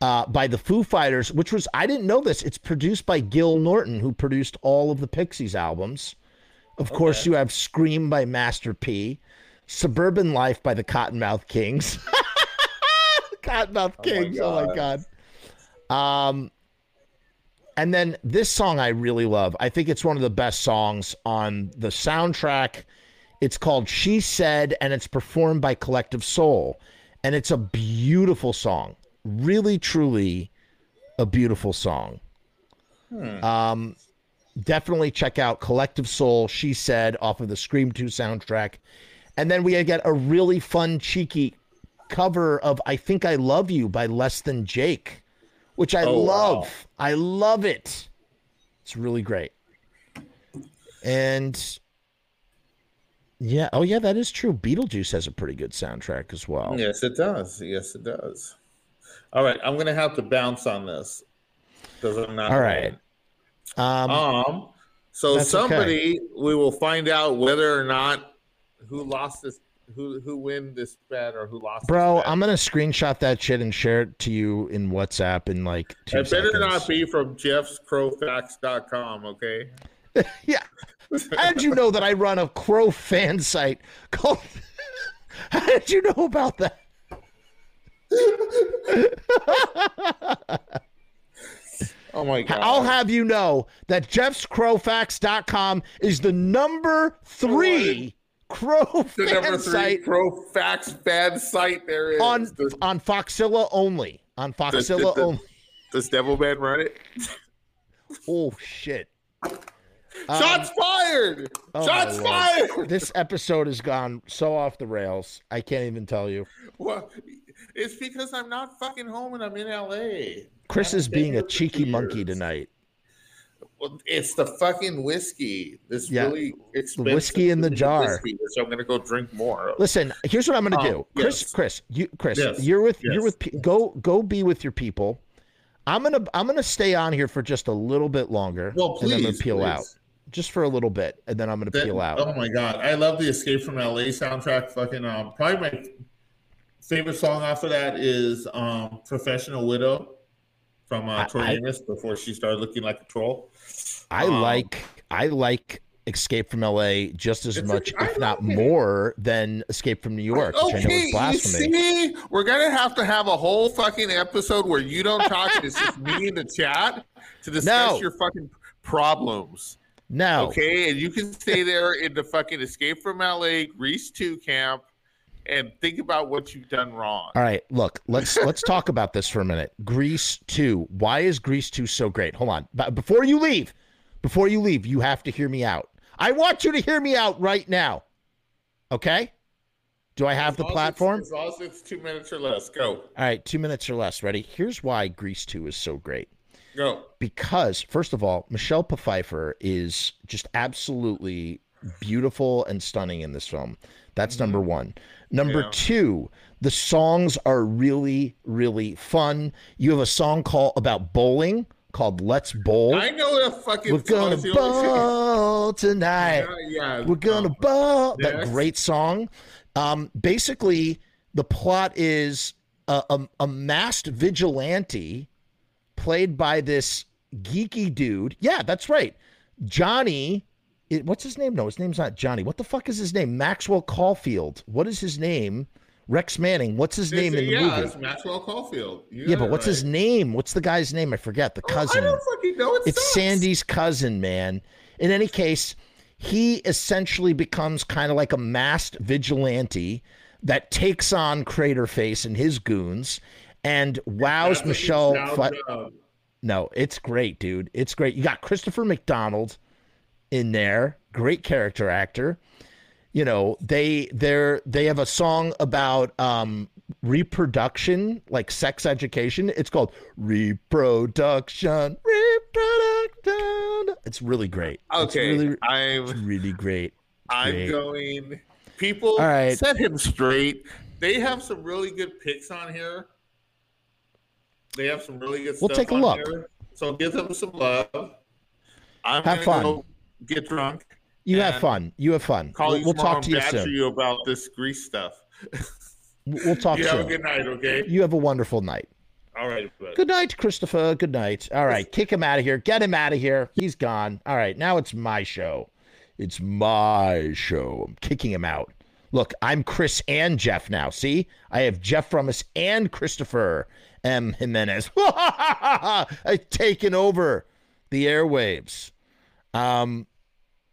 uh, by the Foo Fighters, which was I didn't know this. It's produced by Gil Norton, who produced all of the Pixies albums. Of course, you have Scream by Master P, Suburban Life by the Cottonmouth Kings. *laughs* Cottonmouth my Kings. Oh my god. Um and then this song I really love. I think it's one of the best songs on the soundtrack. It's called She Said and it's performed by Collective Soul. And it's a beautiful song. Really truly a beautiful song. Um definitely check out Collective Soul She Said off of the Scream 2 soundtrack. And then we get a really fun cheeky cover of I Think I Love You by Less Than Jake, which I Oh, love. wow. I love it. It's really great. And yeah, oh yeah, that is true. Beetlejuice has a pretty good soundtrack as well. Yes, it does. Yes, it does. All right, I'm gonna have to bounce on this because I'm not. All right. Um, Um. So That's okay. somebody, we will find out whether or not who lost this, who who win this bet or who lost. bro. I'm gonna screenshot that shit and share it to you in WhatsApp in like two It better seconds. not be from jeffscrowfacts.com, okay? *laughs* Yeah. *laughs* How did you know that I run a crow fan site called? *laughs* How did you know about that? *laughs* Oh my god! I'll have you know that jeffscrowfacts.com is the number three crow the fan number three site pro facts fan site there is. on does, on Foxilla only. On does- Foxilla does- only. does Devilman run it? Oh shit! Um, Shots fired! oh, Shots fired! This episode has gone so off the rails. I can't even tell you. Well, it's because I'm not fucking home and I'm in LA. Chris is being a cheeky two monkey tonight. Well, it's the fucking whiskey. This Yeah, really expensive whiskey in the jar. whiskey, which I'm gonna go drink more. Listen, here's what I'm going to Oh, do, Chris. yes. Chris, you, Chris, Yes, you're with you're with go go be with your people. I'm gonna I'm gonna stay on here for just a little bit longer, Well, and then I'm gonna please, peel please. out just for a little bit, and then I'm gonna That- peel out. Oh my god, I love the Escape from LA soundtrack. Fucking um, probably my favorite song after that is um, "Professional Widow" from uh, Tori Amos before she started looking like a troll. I um, like I like Escape from L.A. just as a- much, I if not it. more, than Escape from New York, which I know Okay, you see, we're gonna have to have a whole fucking episode where you don't talk and it's just me in the chat to *laughs* discuss No. your fucking problems. No, Okay, and you can stay there in the fucking Escape from LA Grease 2 camp and think about what you've done wrong. All right, look, let's *laughs* let's talk about this for a minute. Grease 2. Why is Grease 2 so great? Hold on. But before you leave, before you leave, you have to hear me out. I want you to hear me out right now. Okay? Do I have the As as platform? it's- As long as it's two minutes or less, go. All right, 2 minutes or less. Ready? Here's why Grease 2 is so great. Go. Because first of all, Michelle Pfeiffer is just absolutely beautiful and stunning in this film. That's number 1. Number Yeah. two, the songs are really, really fun. You have a song called about bowling called "Let's Bowl." I know the fucking We're gonna song's the only thing- bowl tonight. Yeah, yeah. We're gonna um, bowl. That great song. Um, basically, the plot is a, a, a masked vigilante played by this geeky dude. Yeah, that's right. Johnny. It, what's his name? No, his name's not Johnny. What the fuck is his name? Maxwell Caulfield. What is his name? Rex Manning. What's his name in the yeah, movie? it's Maxwell Caulfield. You Yeah, but what's his name? What's the guy's name? I forget. The Oh, cousin. I don't fucking know. It It's sucks. Sandy's cousin, man. In any case, he essentially becomes kind of like a masked vigilante that takes on Craterface and his goons and wows That's Michelle. it sounds Pfe- of. no, it's great, dude. It's great. You got Christopher McDonald in there, great character actor. You know, they they're they have a song about um reproduction, like sex education. It's called Reproduction. Reproduction. It's really great. It's Okay, really, I'm really great. I'm Great. going. People, All right. set him straight. They have some really good picks on here. They have some really good We'll stuff take a look. here. So give them some love. I'm Have fun. Go get drunk. You have fun. You have fun. Call We'll, you we'll talk to you soon. you about this grease stuff. We'll talk *laughs* you have a soon. good night, okay? You have a wonderful night. All right, bud. Good night, Christopher. Good night. All right, kick him out of here. Get him out of here. He's gone. All right, now it's my show. It's my show. I'm kicking him out. Look, I'm Chris and Jeff now. See, I have Jeff from us and Christopher M. Jimenez. *laughs* I've taken over the airwaves. Um,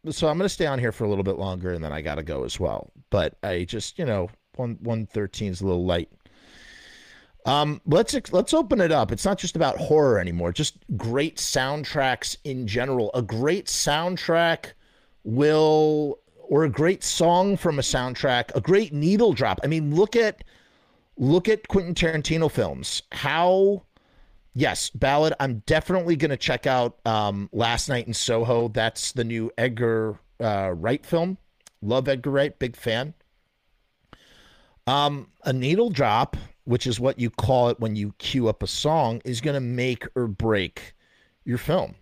so I'm going to stay on here for a little bit longer, and then I got to go as well. But I just, you know, one one thirteen is a little light. Um, let's let's open it up. It's not just about horror anymore. Just great soundtracks in general. A great soundtrack will, or a great song from a soundtrack, a great needle drop. I mean, look at look at Quentin Tarantino films. How, yes, Ballad. I'm definitely going to check out um, Last Night in Soho. That's the new Edgar uh, Wright film. Love Edgar Wright. Big fan. Um, a needle drop, which is what you call it when you cue up a song, is going to make or break your film.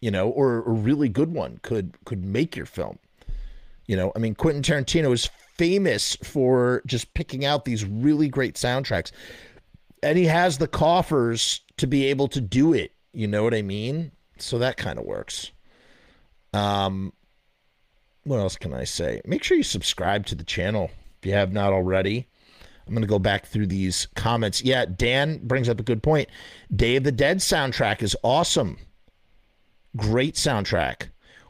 You know, or a really good one could could make your film. You know, I mean, Quentin Tarantino is famous for just picking out these really great soundtracks, and he has the coffers to be able to do it. You know what I mean? So that kind of works. Um, what else can I say? Make sure you subscribe to the channel if you have not already. I'm going to go back through these comments. Yeah, Dan brings up a good point. Day of the Dead soundtrack is awesome. Great soundtrack.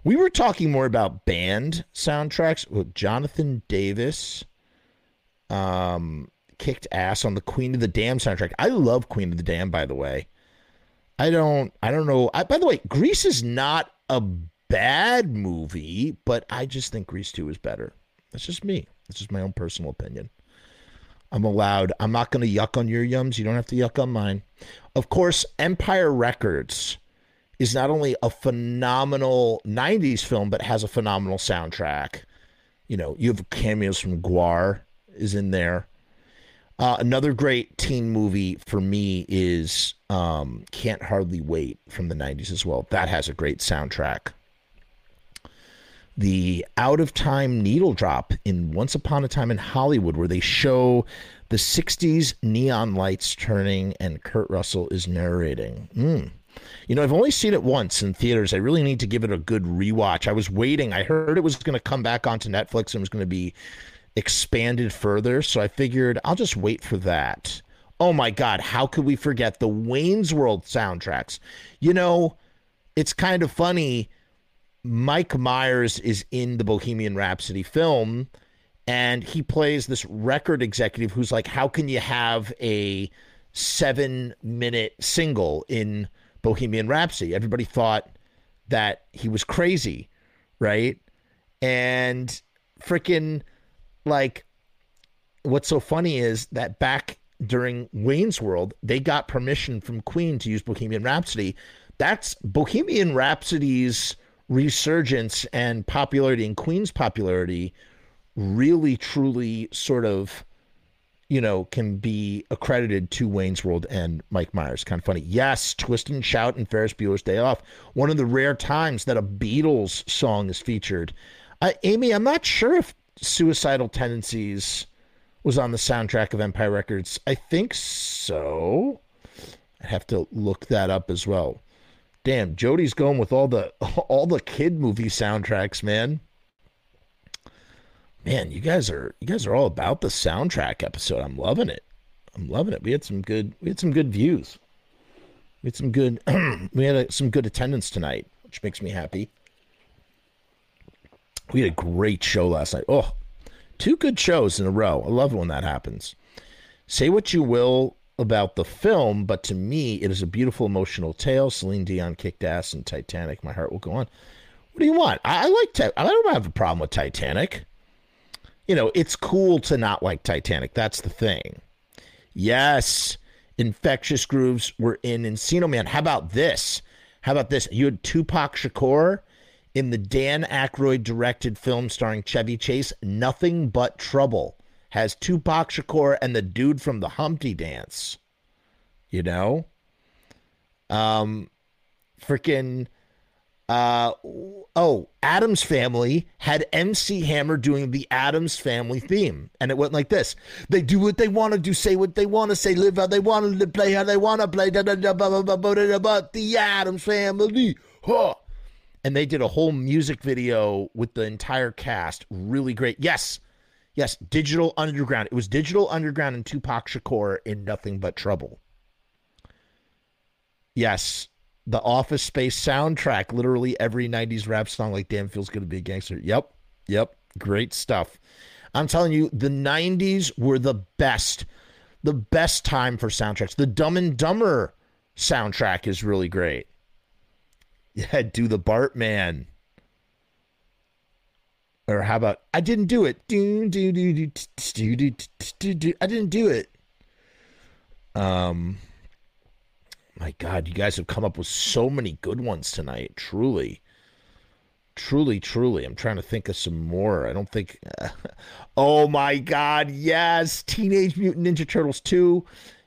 We were talking more about band soundtracks with Jonathan Davis. Um, kicked ass on the Queen of the Dam soundtrack. I love Queen of the Dam, by the way. I don't, I don't know. I, by the way, Grease is not a bad movie, but I just think Grease 2 is better. That's just me. That's just my own personal opinion. I'm allowed. I'm not going to yuck on your yums. You don't have to yuck on mine. Of course, Empire Records is not only a phenomenal 90s film, but has a phenomenal soundtrack. You know, you have cameos from GWAR is in there. Uh, another great teen movie for me is um, Can't Hardly Wait from the 90s as well. That has a great soundtrack. The Out of Time Needle Drop in Once Upon a Time in Hollywood, where they show the 60s neon lights turning and Kurt Russell is narrating. Mm. You know, I've only seen it once in theaters. I really need to give it a good rewatch. I was waiting. I heard it was going to come back onto Netflix and was going to be expanded further. So I figured I'll just wait for that. Oh my God, how could we forget the Wayne's World soundtracks? You know, it's kind of funny. Mike Myers is in the Bohemian Rhapsody film, and he plays this record executive who's like, How can you have a seven minute single in Bohemian Rhapsody? Everybody thought that he was crazy, right? And freaking like what's so funny is that back during Wayne's World, they got permission from Queen to use Bohemian Rhapsody. That's Bohemian Rhapsody's resurgence and popularity and Queen's popularity really truly sort of you know can be accredited to Wayne's World and Mike Myers. Kind of funny. Yes, Twist and Shout and Ferris Bueller's Day Off. One of the rare times that a Beatles song is featured. Uh, Amy, I'm not sure if Suicidal Tendencies was on the soundtrack of Empire Records. I think so. I have to look that up as well. Damn, Jody's going with all the *laughs* all the kid movie soundtracks, man. Man, you guys are you guys are all about the soundtrack episode. I'm loving it. I'm loving it. We had some good we had some good views. We had some good *clears throat* we had a, some good attendance tonight, which makes me happy. We had a great show last night. Oh, two good shows in a row. I love when that happens. Say what you will about the film, but to me, it is a beautiful emotional tale. Celine Dion kicked ass in Titanic. My heart will go on. What do you want? I, I like. I don't have a problem with Titanic. You know, it's cool to not like Titanic. That's the thing. Yes, infectious grooves were in Encino Man. How about this? How about this? You had Tupac Shakur in the Dan Aykroyd directed film starring Chevy Chase, Nothing But Trouble, has Tupac Shakur and the dude from the Humpty Dance. You know? Um, freaking. Uh, oh, Addams Family had MC Hammer doing the Addams Family theme, and it went like this: They do what they want to do, say what they want to say, live how they want to play how they want to play. Da, the Addams Family, huh? and they did a whole music video with the entire cast. Really great. Yes, yes, Digital Underground. It was Digital Underground and Tupac Shakur in Nothing But Trouble. Yes, the Office Space soundtrack. Literally every '90s rap song, like "Damn Feels Good to Be a Gangster." Yep, yep, great stuff. I'm telling you, the '90s were the best, the best time for soundtracks. The Dumb and Dumber soundtrack is really great. Yeah, do the Bartman. Or how about I didn't do it. Do do do do do do do do. I didn't do it. Um my god, you guys have come up with so many good ones tonight. Truly. Truly, truly. I'm trying to think of some more. I don't think *laughs* Oh my god, yes. Teenage Mutant Ninja Turtles 2.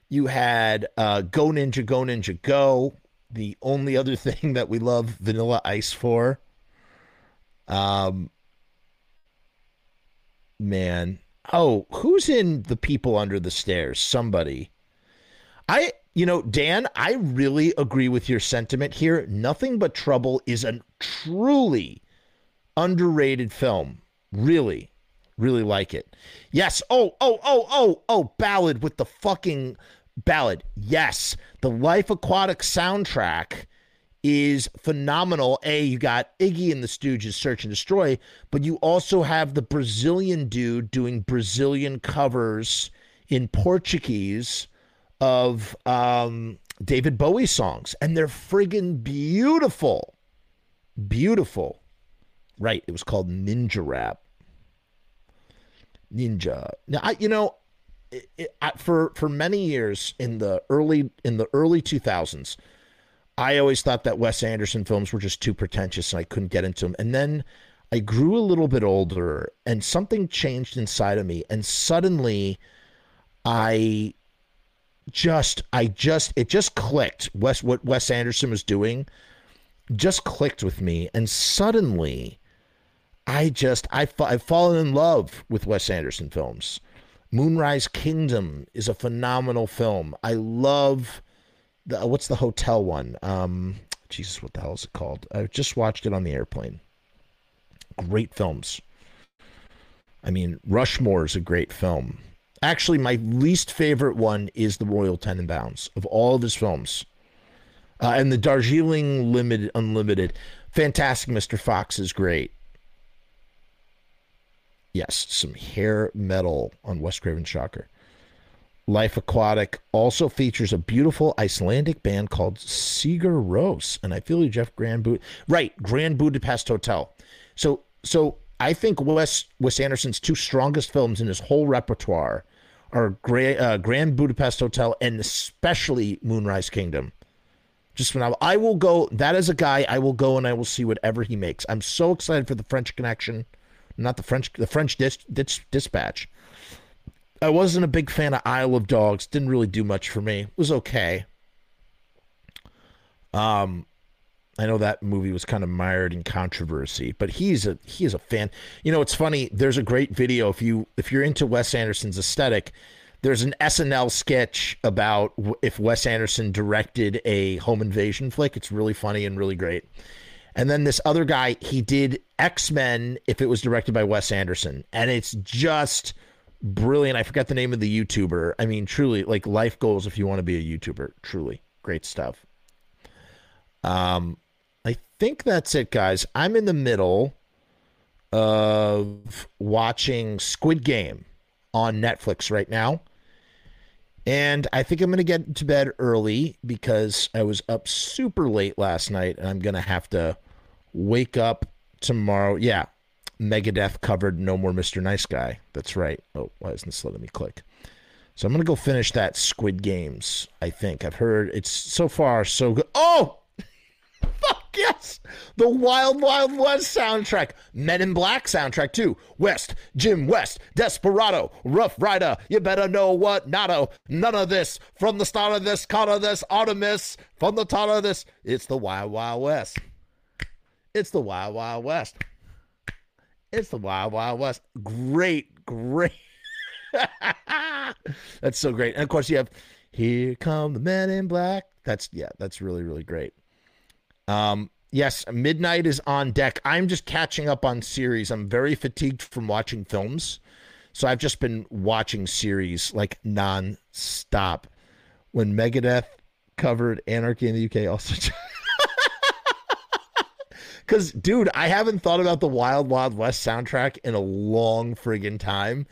You had uh Go Ninja Go Ninja Go the only other *laughs* thing that we love Vanilla Ice for. Um, man, oh, who's in the people under the stairs? Somebody. I, you know, Dan, I really agree with your sentiment here. Nothing but Trouble is a truly underrated film. Really, Really like it. Yes. Oh, oh, oh, oh, oh, ballad with the fucking ballad. Yes. The Life Aquatic soundtrack is phenomenal. A, you got Iggy and the Stooges Search and Destroy, but you also have the Brazilian dude doing Brazilian covers in Portuguese of um, David Bowie songs, and they're friggin' beautiful. Beautiful. Right. It was called Ninja Rap. Ninja. Now, I, you know, it, it, I, for for many years in the early in the early 2000s, I always thought that Wes Anderson films were just too pretentious and I couldn't get into them. And then I grew a little bit older and something changed inside of me and suddenly I just I just it just clicked. Wes what Wes Anderson was doing just clicked with me and suddenly I just I I've fallen in love with Wes Anderson films. Moonrise Kingdom is a phenomenal film. I love the what's the hotel one? Um Jesus, what the hell is it called? I just watched it on the airplane. Great films. I mean, Rushmore is a great film. Actually, my least favorite one is The Royal Tenenbaums of all of his films. Uh, and the Darjeeling Limited Unlimited. Fantastic Mr. Fox is great. Yes, some hair metal on Wes Craven Shocker. Life Aquatic also features a beautiful Icelandic band called Sigur Rós, and I feel you, Jeff Grand Bud- right Grand Budapest Hotel. So, so I think Wes Wes Anderson's two strongest films in his whole repertoire are Gra- uh, Grand Budapest Hotel and especially Moonrise Kingdom. Just I, I will go, that is a guy I will go and I will see whatever he makes. I'm so excited for the French Connection, not the French, the French dis, dis, Dispatch. I wasn't a big fan of Isle of Dogs. Didn't really do much for me. It was okay. Um, I know that movie was kind of mired in controversy, but he's a he is a fan. You know, it's funny. There's a great video if you if you're into Wes Anderson's aesthetic. There's an SNL sketch about if Wes Anderson directed a home invasion flick. It's really funny and really great. And then this other guy, he did X Men if it was directed by Wes Anderson, and it's just brilliant. I forgot the name of the YouTuber. I mean, truly, like life goals if you want to be a YouTuber. Truly, great stuff. Um, I think that's it, guys. I'm in the middle of watching Squid Game on Netflix right now. And I think I'm going to get to bed early because I was up super late last night and I'm going to have to wake up tomorrow. Yeah, Megadeth covered No More Mr. Nice Guy. That's right. Oh, why isn't this letting me click? So I'm going to go finish that Squid Games, I think. I've heard it's so far so good. Oh! Fuck yes! The Wild Wild West soundtrack. Men in Black soundtrack too. West, Jim West, Desperado, Rough Rider. You better know what Nato. None of this. From the start of this, cut of this, Artemis. From the top of this, it's the Wild Wild West. It's the Wild Wild West. It's the Wild Wild West. Great, great. *laughs* that's so great. And of course, you have Here Come the Men in Black. That's yeah, that's really really great. Um, yes, midnight is on deck. I'm just catching up on series. I'm very fatigued from watching films, so I've just been watching series like non-stop. When Megadeth covered Anarchy in the UK, also. *laughs* Because, dude, I haven't thought about the Wild Wild West soundtrack in a long friggin' time,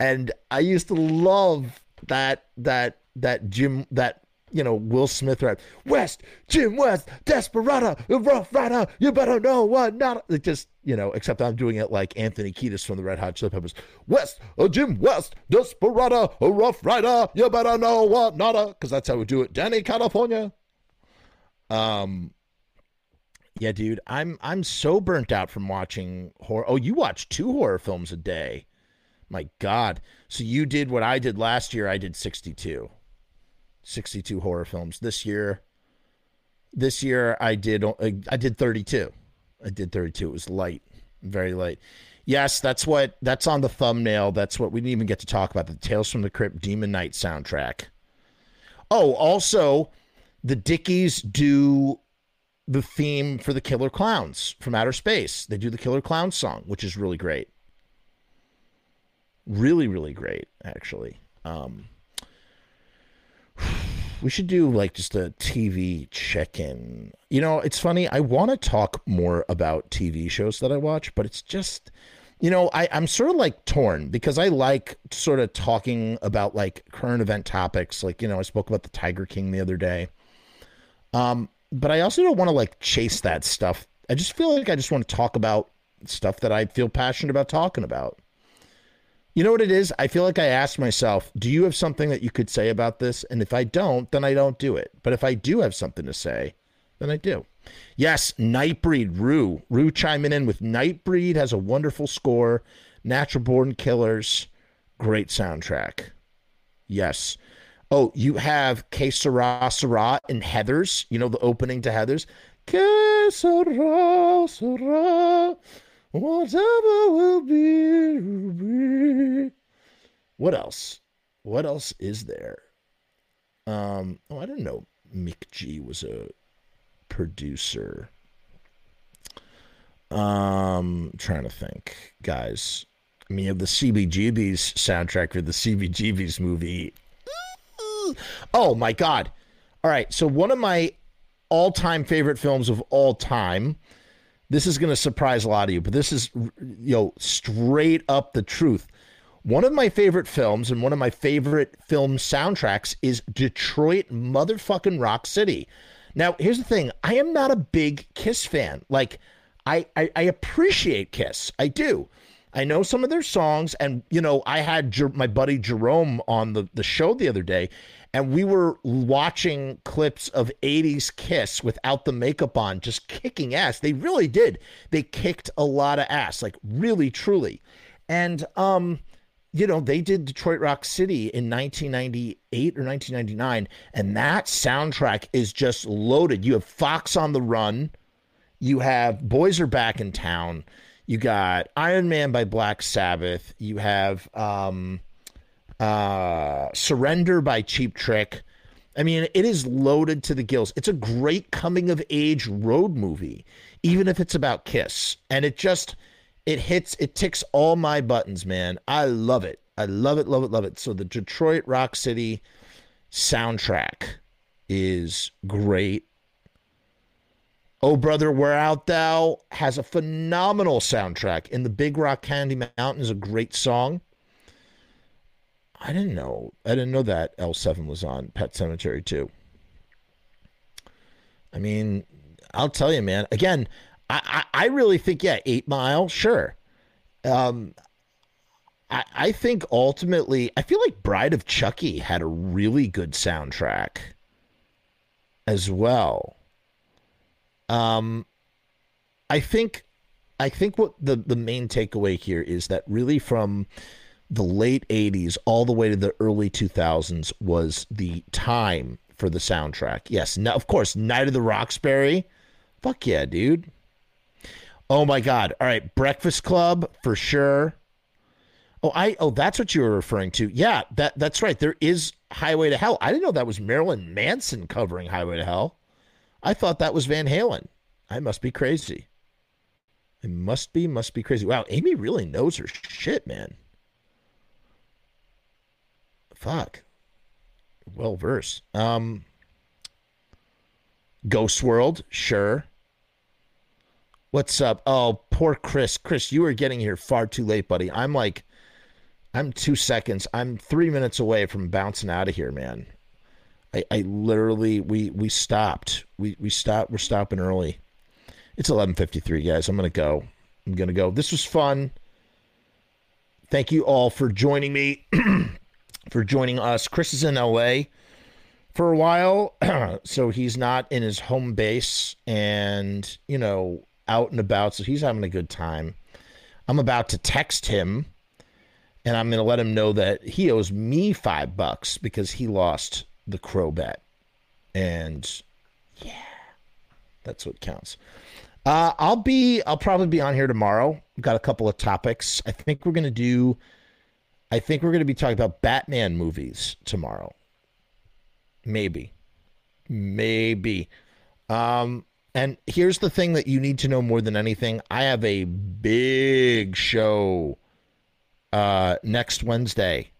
and I used to love that that that Jim that you know Will Smith rap West Jim West Desperado Rough Rider you better know what not it just you know except I'm doing it like Anthony Kiedis from the Red Hot Chili Peppers West uh, Jim West Desperado Rough Rider you better know what not because that's how we do it Dani California um yeah, dude, I'm I'm so burnt out from watching horror. Oh, you watch two horror films a day. My God. So you did what I did last year. I did 62. 62 horror films. This year this year I did I did 32. I did 32. It was light. Very light. Yes, that's what that's on the thumbnail. That's what we didn't even get to talk about the Tales from the Crypt Demon Knight soundtrack. Oh, also the Dickies do the theme for the Killer Clowns from Outer Space. They do the Killer Clowns song, which is really great. Really, really great, actually. Um, we should do like just a TV check in. You know, it's funny. I want to talk more about TV shows that I watch, but it's just, you know, I, I'm sort of like torn because I like sort of talking about like current event topics. Like, you know, I spoke about the Tiger King the other day. Um, but I also don't want to like chase that stuff. I just feel like I just want to talk about stuff that I feel passionate about talking about. You know what it is? I feel like I asked myself, do you have something that you could say about this? And if I don't, then I don't do it. But if I do have something to say, then I do. Yes, Nightbreed, Rue. Rue chiming in with Nightbreed has a wonderful score. Natural Born Killers, great soundtrack. Yes. Oh, you have Que Sera Sera and Heathers. You know the opening to Heathers? Que Sera Sera. Whatever will be, will be. What else? What else is there? Um, oh, I didn't know Mick G was a producer. Um, trying to think, guys. I mean, you have the CBGB's soundtrack for the CBGB's movie. Oh my God! All right, so one of my all-time favorite films of all time this is going to surprise a lot of you, but this is, you know, straight up the truth. One of my favorite films and one of my favorite film soundtracks is Detroit motherfucking Rock City. Now, here's the thing I am not a big Kiss fan. Like, I, I, I appreciate Kiss. I do. I know some of their songs, and you know, I had Jer- my buddy Jerome on the, the show the other day, and we were watching clips of 80s Kiss without the makeup on, just kicking ass. They really did. They kicked a lot of ass, like really, truly. And, um, you know, they did Detroit Rock City in 1998 or 1999, and that soundtrack is just loaded. You have Fox on the Run, you have Boys Are Back in Town, you got Iron Man by Black Sabbath, you have, um, uh, Surrender by Cheap Trick. I mean, it is loaded to the gills. It's a great coming of age road movie, even if it's about Kiss. And it just it hits it ticks all my buttons, man. I love it. I love it, love it, love it. So the Detroit Rock City soundtrack is great. Oh Brother, Where Art Thou has a phenomenal soundtrack. In the Big Rock Candy Mountain is a great song. I didn't know. I didn't know that L7 was on Pet Sematary too. I mean, I'll tell you, man. Again, I, I, I really think, yeah, Eight Mile, sure. Um, I, I think ultimately, I feel like Bride of Chucky had a really good soundtrack as well. Um, I think, I think what the the main takeaway here is that really from the late 80s all the way to the early 2000s was the time for the soundtrack. Yes, now of course, Night of the Roxbury. Fuck yeah, dude. Oh my god. All right, Breakfast Club for sure. Oh, I oh that's what you were referring to. Yeah, that that's right. There is Highway to Hell. I didn't know that was Marilyn Manson covering Highway to Hell. I thought that was Van Halen. I must be crazy. It must be, must be crazy. Wow, Amy really knows her shit, man fuck. Well versed. Um Ghost World, sure. What's up? Oh, poor Chris. Chris, you are getting here far too late, buddy. I'm like I'm two seconds. I'm three minutes away from bouncing out of here, man. I, I literally we we stopped. We we stopped we're stopping early. It's eleven fifty three, guys. I'm gonna go. I'm gonna go. This was fun. Thank you all for joining me. *clears throat* for joining us. Chris is in LA for a while, *clears throat* so he's not in his home base and, you know, out and about. So he's having a good time. I'm about to text him and I'm going to let him know that he owes me five bucks because he lost the crow bet. And yeah, that's what counts. Uh, I'll be, I'll probably be on here tomorrow. We've got a couple of topics. I think we're going to do I think we're going to be talking about Batman movies tomorrow. Maybe. Maybe. Um, and here's the thing that you need to know more than anything I have a big show uh, next Wednesday,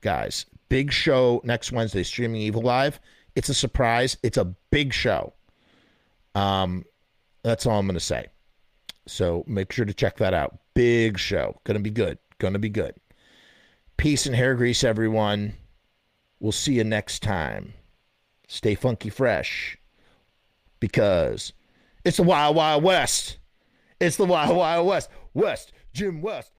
guys. Big show next Wednesday, streaming Evil Live. It's a surprise. It's a big show. Um, that's all I'm going to say. So make sure to check that out. Big show. Going to be good. Going to be good. Peace and hair grease, everyone. We'll see you next time. Stay funky fresh because it's the Wild Wild West. It's the Wild Wild West. West, Jim West.